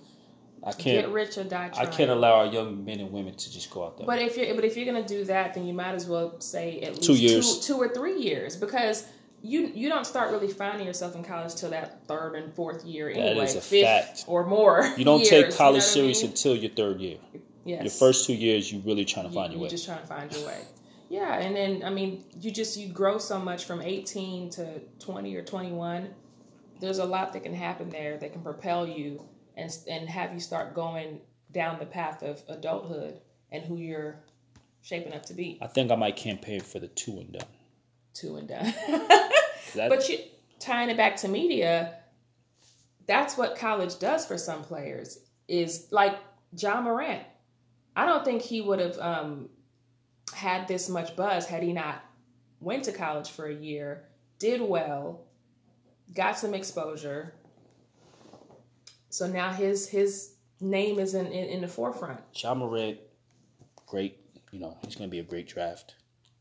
I can't
get rich or die trying.
I can't allow our young men and women to just go out there.
But if you're but if you're gonna do that, then you might as well say at least
two years,
two, two or three years, because you you don't start really finding yourself in college till that third and fourth year anyway,
that is a
fifth
fact.
or more.
You don't
years,
take college
you know
serious I mean? until your third year.
Yes.
Your first two years, you're really trying to find
you,
your way.
You're just trying to find your way. Yeah, and then I mean, you just you grow so much from 18 to 20 or 21. There's a lot that can happen there that can propel you and and have you start going down the path of adulthood and who you're shaping up to be.
I think I might campaign for the two and done.
Two and done. but you tying it back to media, that's what college does for some players. Is like Ja Morant. I don't think he would have um, had this much buzz had he not went to college for a year, did well, got some exposure. So now his his name is in, in, in the forefront.
Ja Morant, great. You know he's going to be a great draft.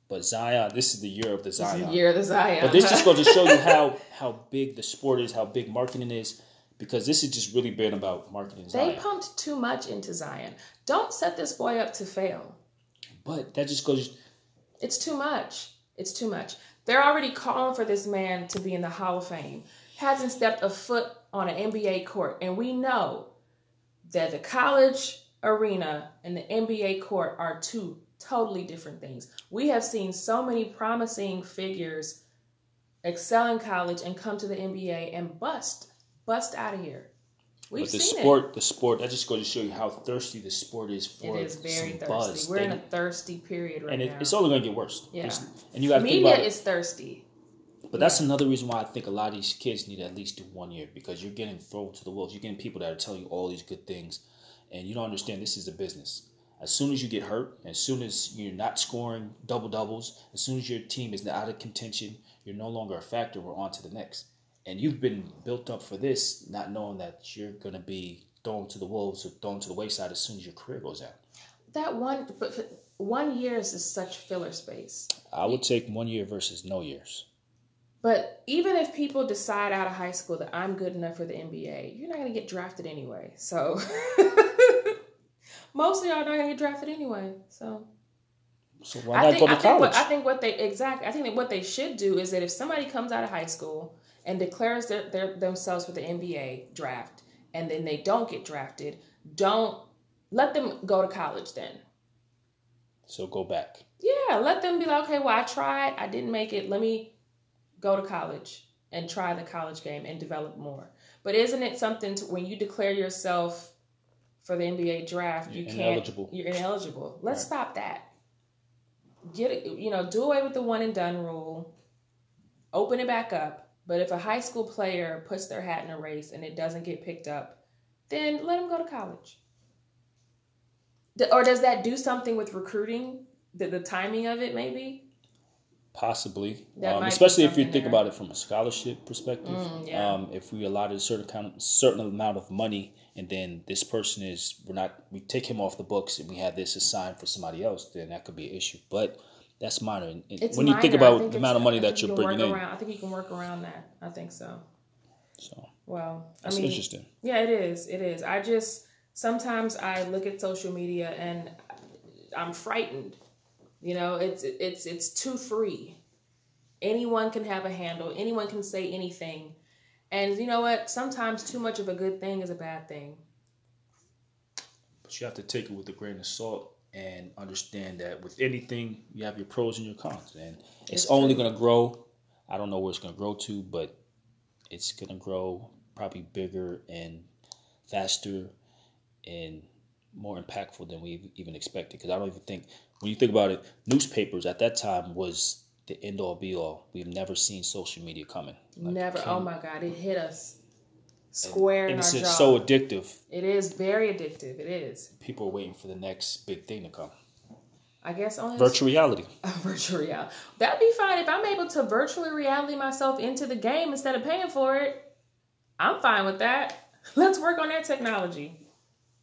But Zion, this is the year of the Zion.
The year of the Zion.
But this just goes to show you how how big the sport is, how big marketing is, because this has just really been about marketing.
Zion. They pumped too much into Zion. Don't set this boy up to fail.
But that just goes.
It's too much. It's too much. They're already calling for this man to be in the Hall of Fame. Hasn't stepped a foot on an NBA court, and we know that the college arena and the NBA court are two totally different things. We have seen so many promising figures excel in college and come to the NBA and bust, bust out of here. We've
but the sport,
it.
the sport, that just goes to show you how thirsty the sport is for
It is very thirsty.
Buzz.
We're they, in a thirsty period right now.
and
it, now.
it's only going to get worse.
Yeah.
and you got
media
think about
is thirsty.
But that's another reason why I think a lot of these kids need at least do one year because you're getting thrown to the wolves. You're getting people that are telling you all these good things, and you don't understand this is a business. As soon as you get hurt, as soon as you're not scoring double doubles, as soon as your team is out of contention, you're no longer a factor. We're on to the next. And you've been built up for this, not knowing that you're going to be thrown to the wolves or thrown to the wayside as soon as your career goes out.
That one, but one year is such filler space.
I would take one year versus no years.
But even if people decide out of high school that I'm good enough for the NBA, you're not going to get drafted anyway. So most of y'all not gonna get drafted anyway. So.
So why not think, go to
I
college?
Think what, I think what they exactly. I think that what they should do is that if somebody comes out of high school and declares their, their themselves for the NBA draft, and then they don't get drafted, don't let them go to college then.
So go back.
Yeah, let them be like, okay, well, I tried, I didn't make it. Let me go to college and try the college game and develop more. But isn't it something to, when you declare yourself for the NBA draft, you can't. Ineligible. You're ineligible. Let's right. stop that. Get it. You know, do away with the one and done rule. Open it back up. But if a high school player puts their hat in a race and it doesn't get picked up, then let them go to college. Or does that do something with recruiting? The, the timing of it, maybe?
Possibly, um, especially if you think there. about it from a scholarship perspective. Mm, yeah. um, if we allotted a certain kind of, certain amount of money, and then this person is we're not we take him off the books, and we have this assigned for somebody else, then that could be an issue. But that's minor. And when
minor.
you think about the amount of money that you're bringing in,
around, I think you can work around that. I think so.
So
well,
that's
I mean,
interesting.
Yeah, it is. It is. I just sometimes I look at social media and I'm frightened. You know, it's it's it's too free. Anyone can have a handle. Anyone can say anything. And you know what? Sometimes too much of a good thing is a bad thing.
But you have to take it with a grain of salt and understand that with anything, you have your pros and your cons. And it's, it's only going to grow. I don't know where it's going to grow to, but it's going to grow probably bigger and faster and more impactful than we even expected. Because I don't even think, when you think about it, newspapers at that time was the end all be all. We've never seen social media coming.
Like, never. oh my God, it hit us square and, and
it's so addictive.
It is very addictive. It is.
People are waiting for the next big thing to come.
I guess only
virtual reality.
virtual reality. That'd be fine if I'm able to virtually reality myself into the game instead of paying for it. I'm fine with that. Let's work on that technology.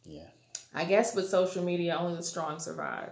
Yeah.
I guess with social media, only the strong survive.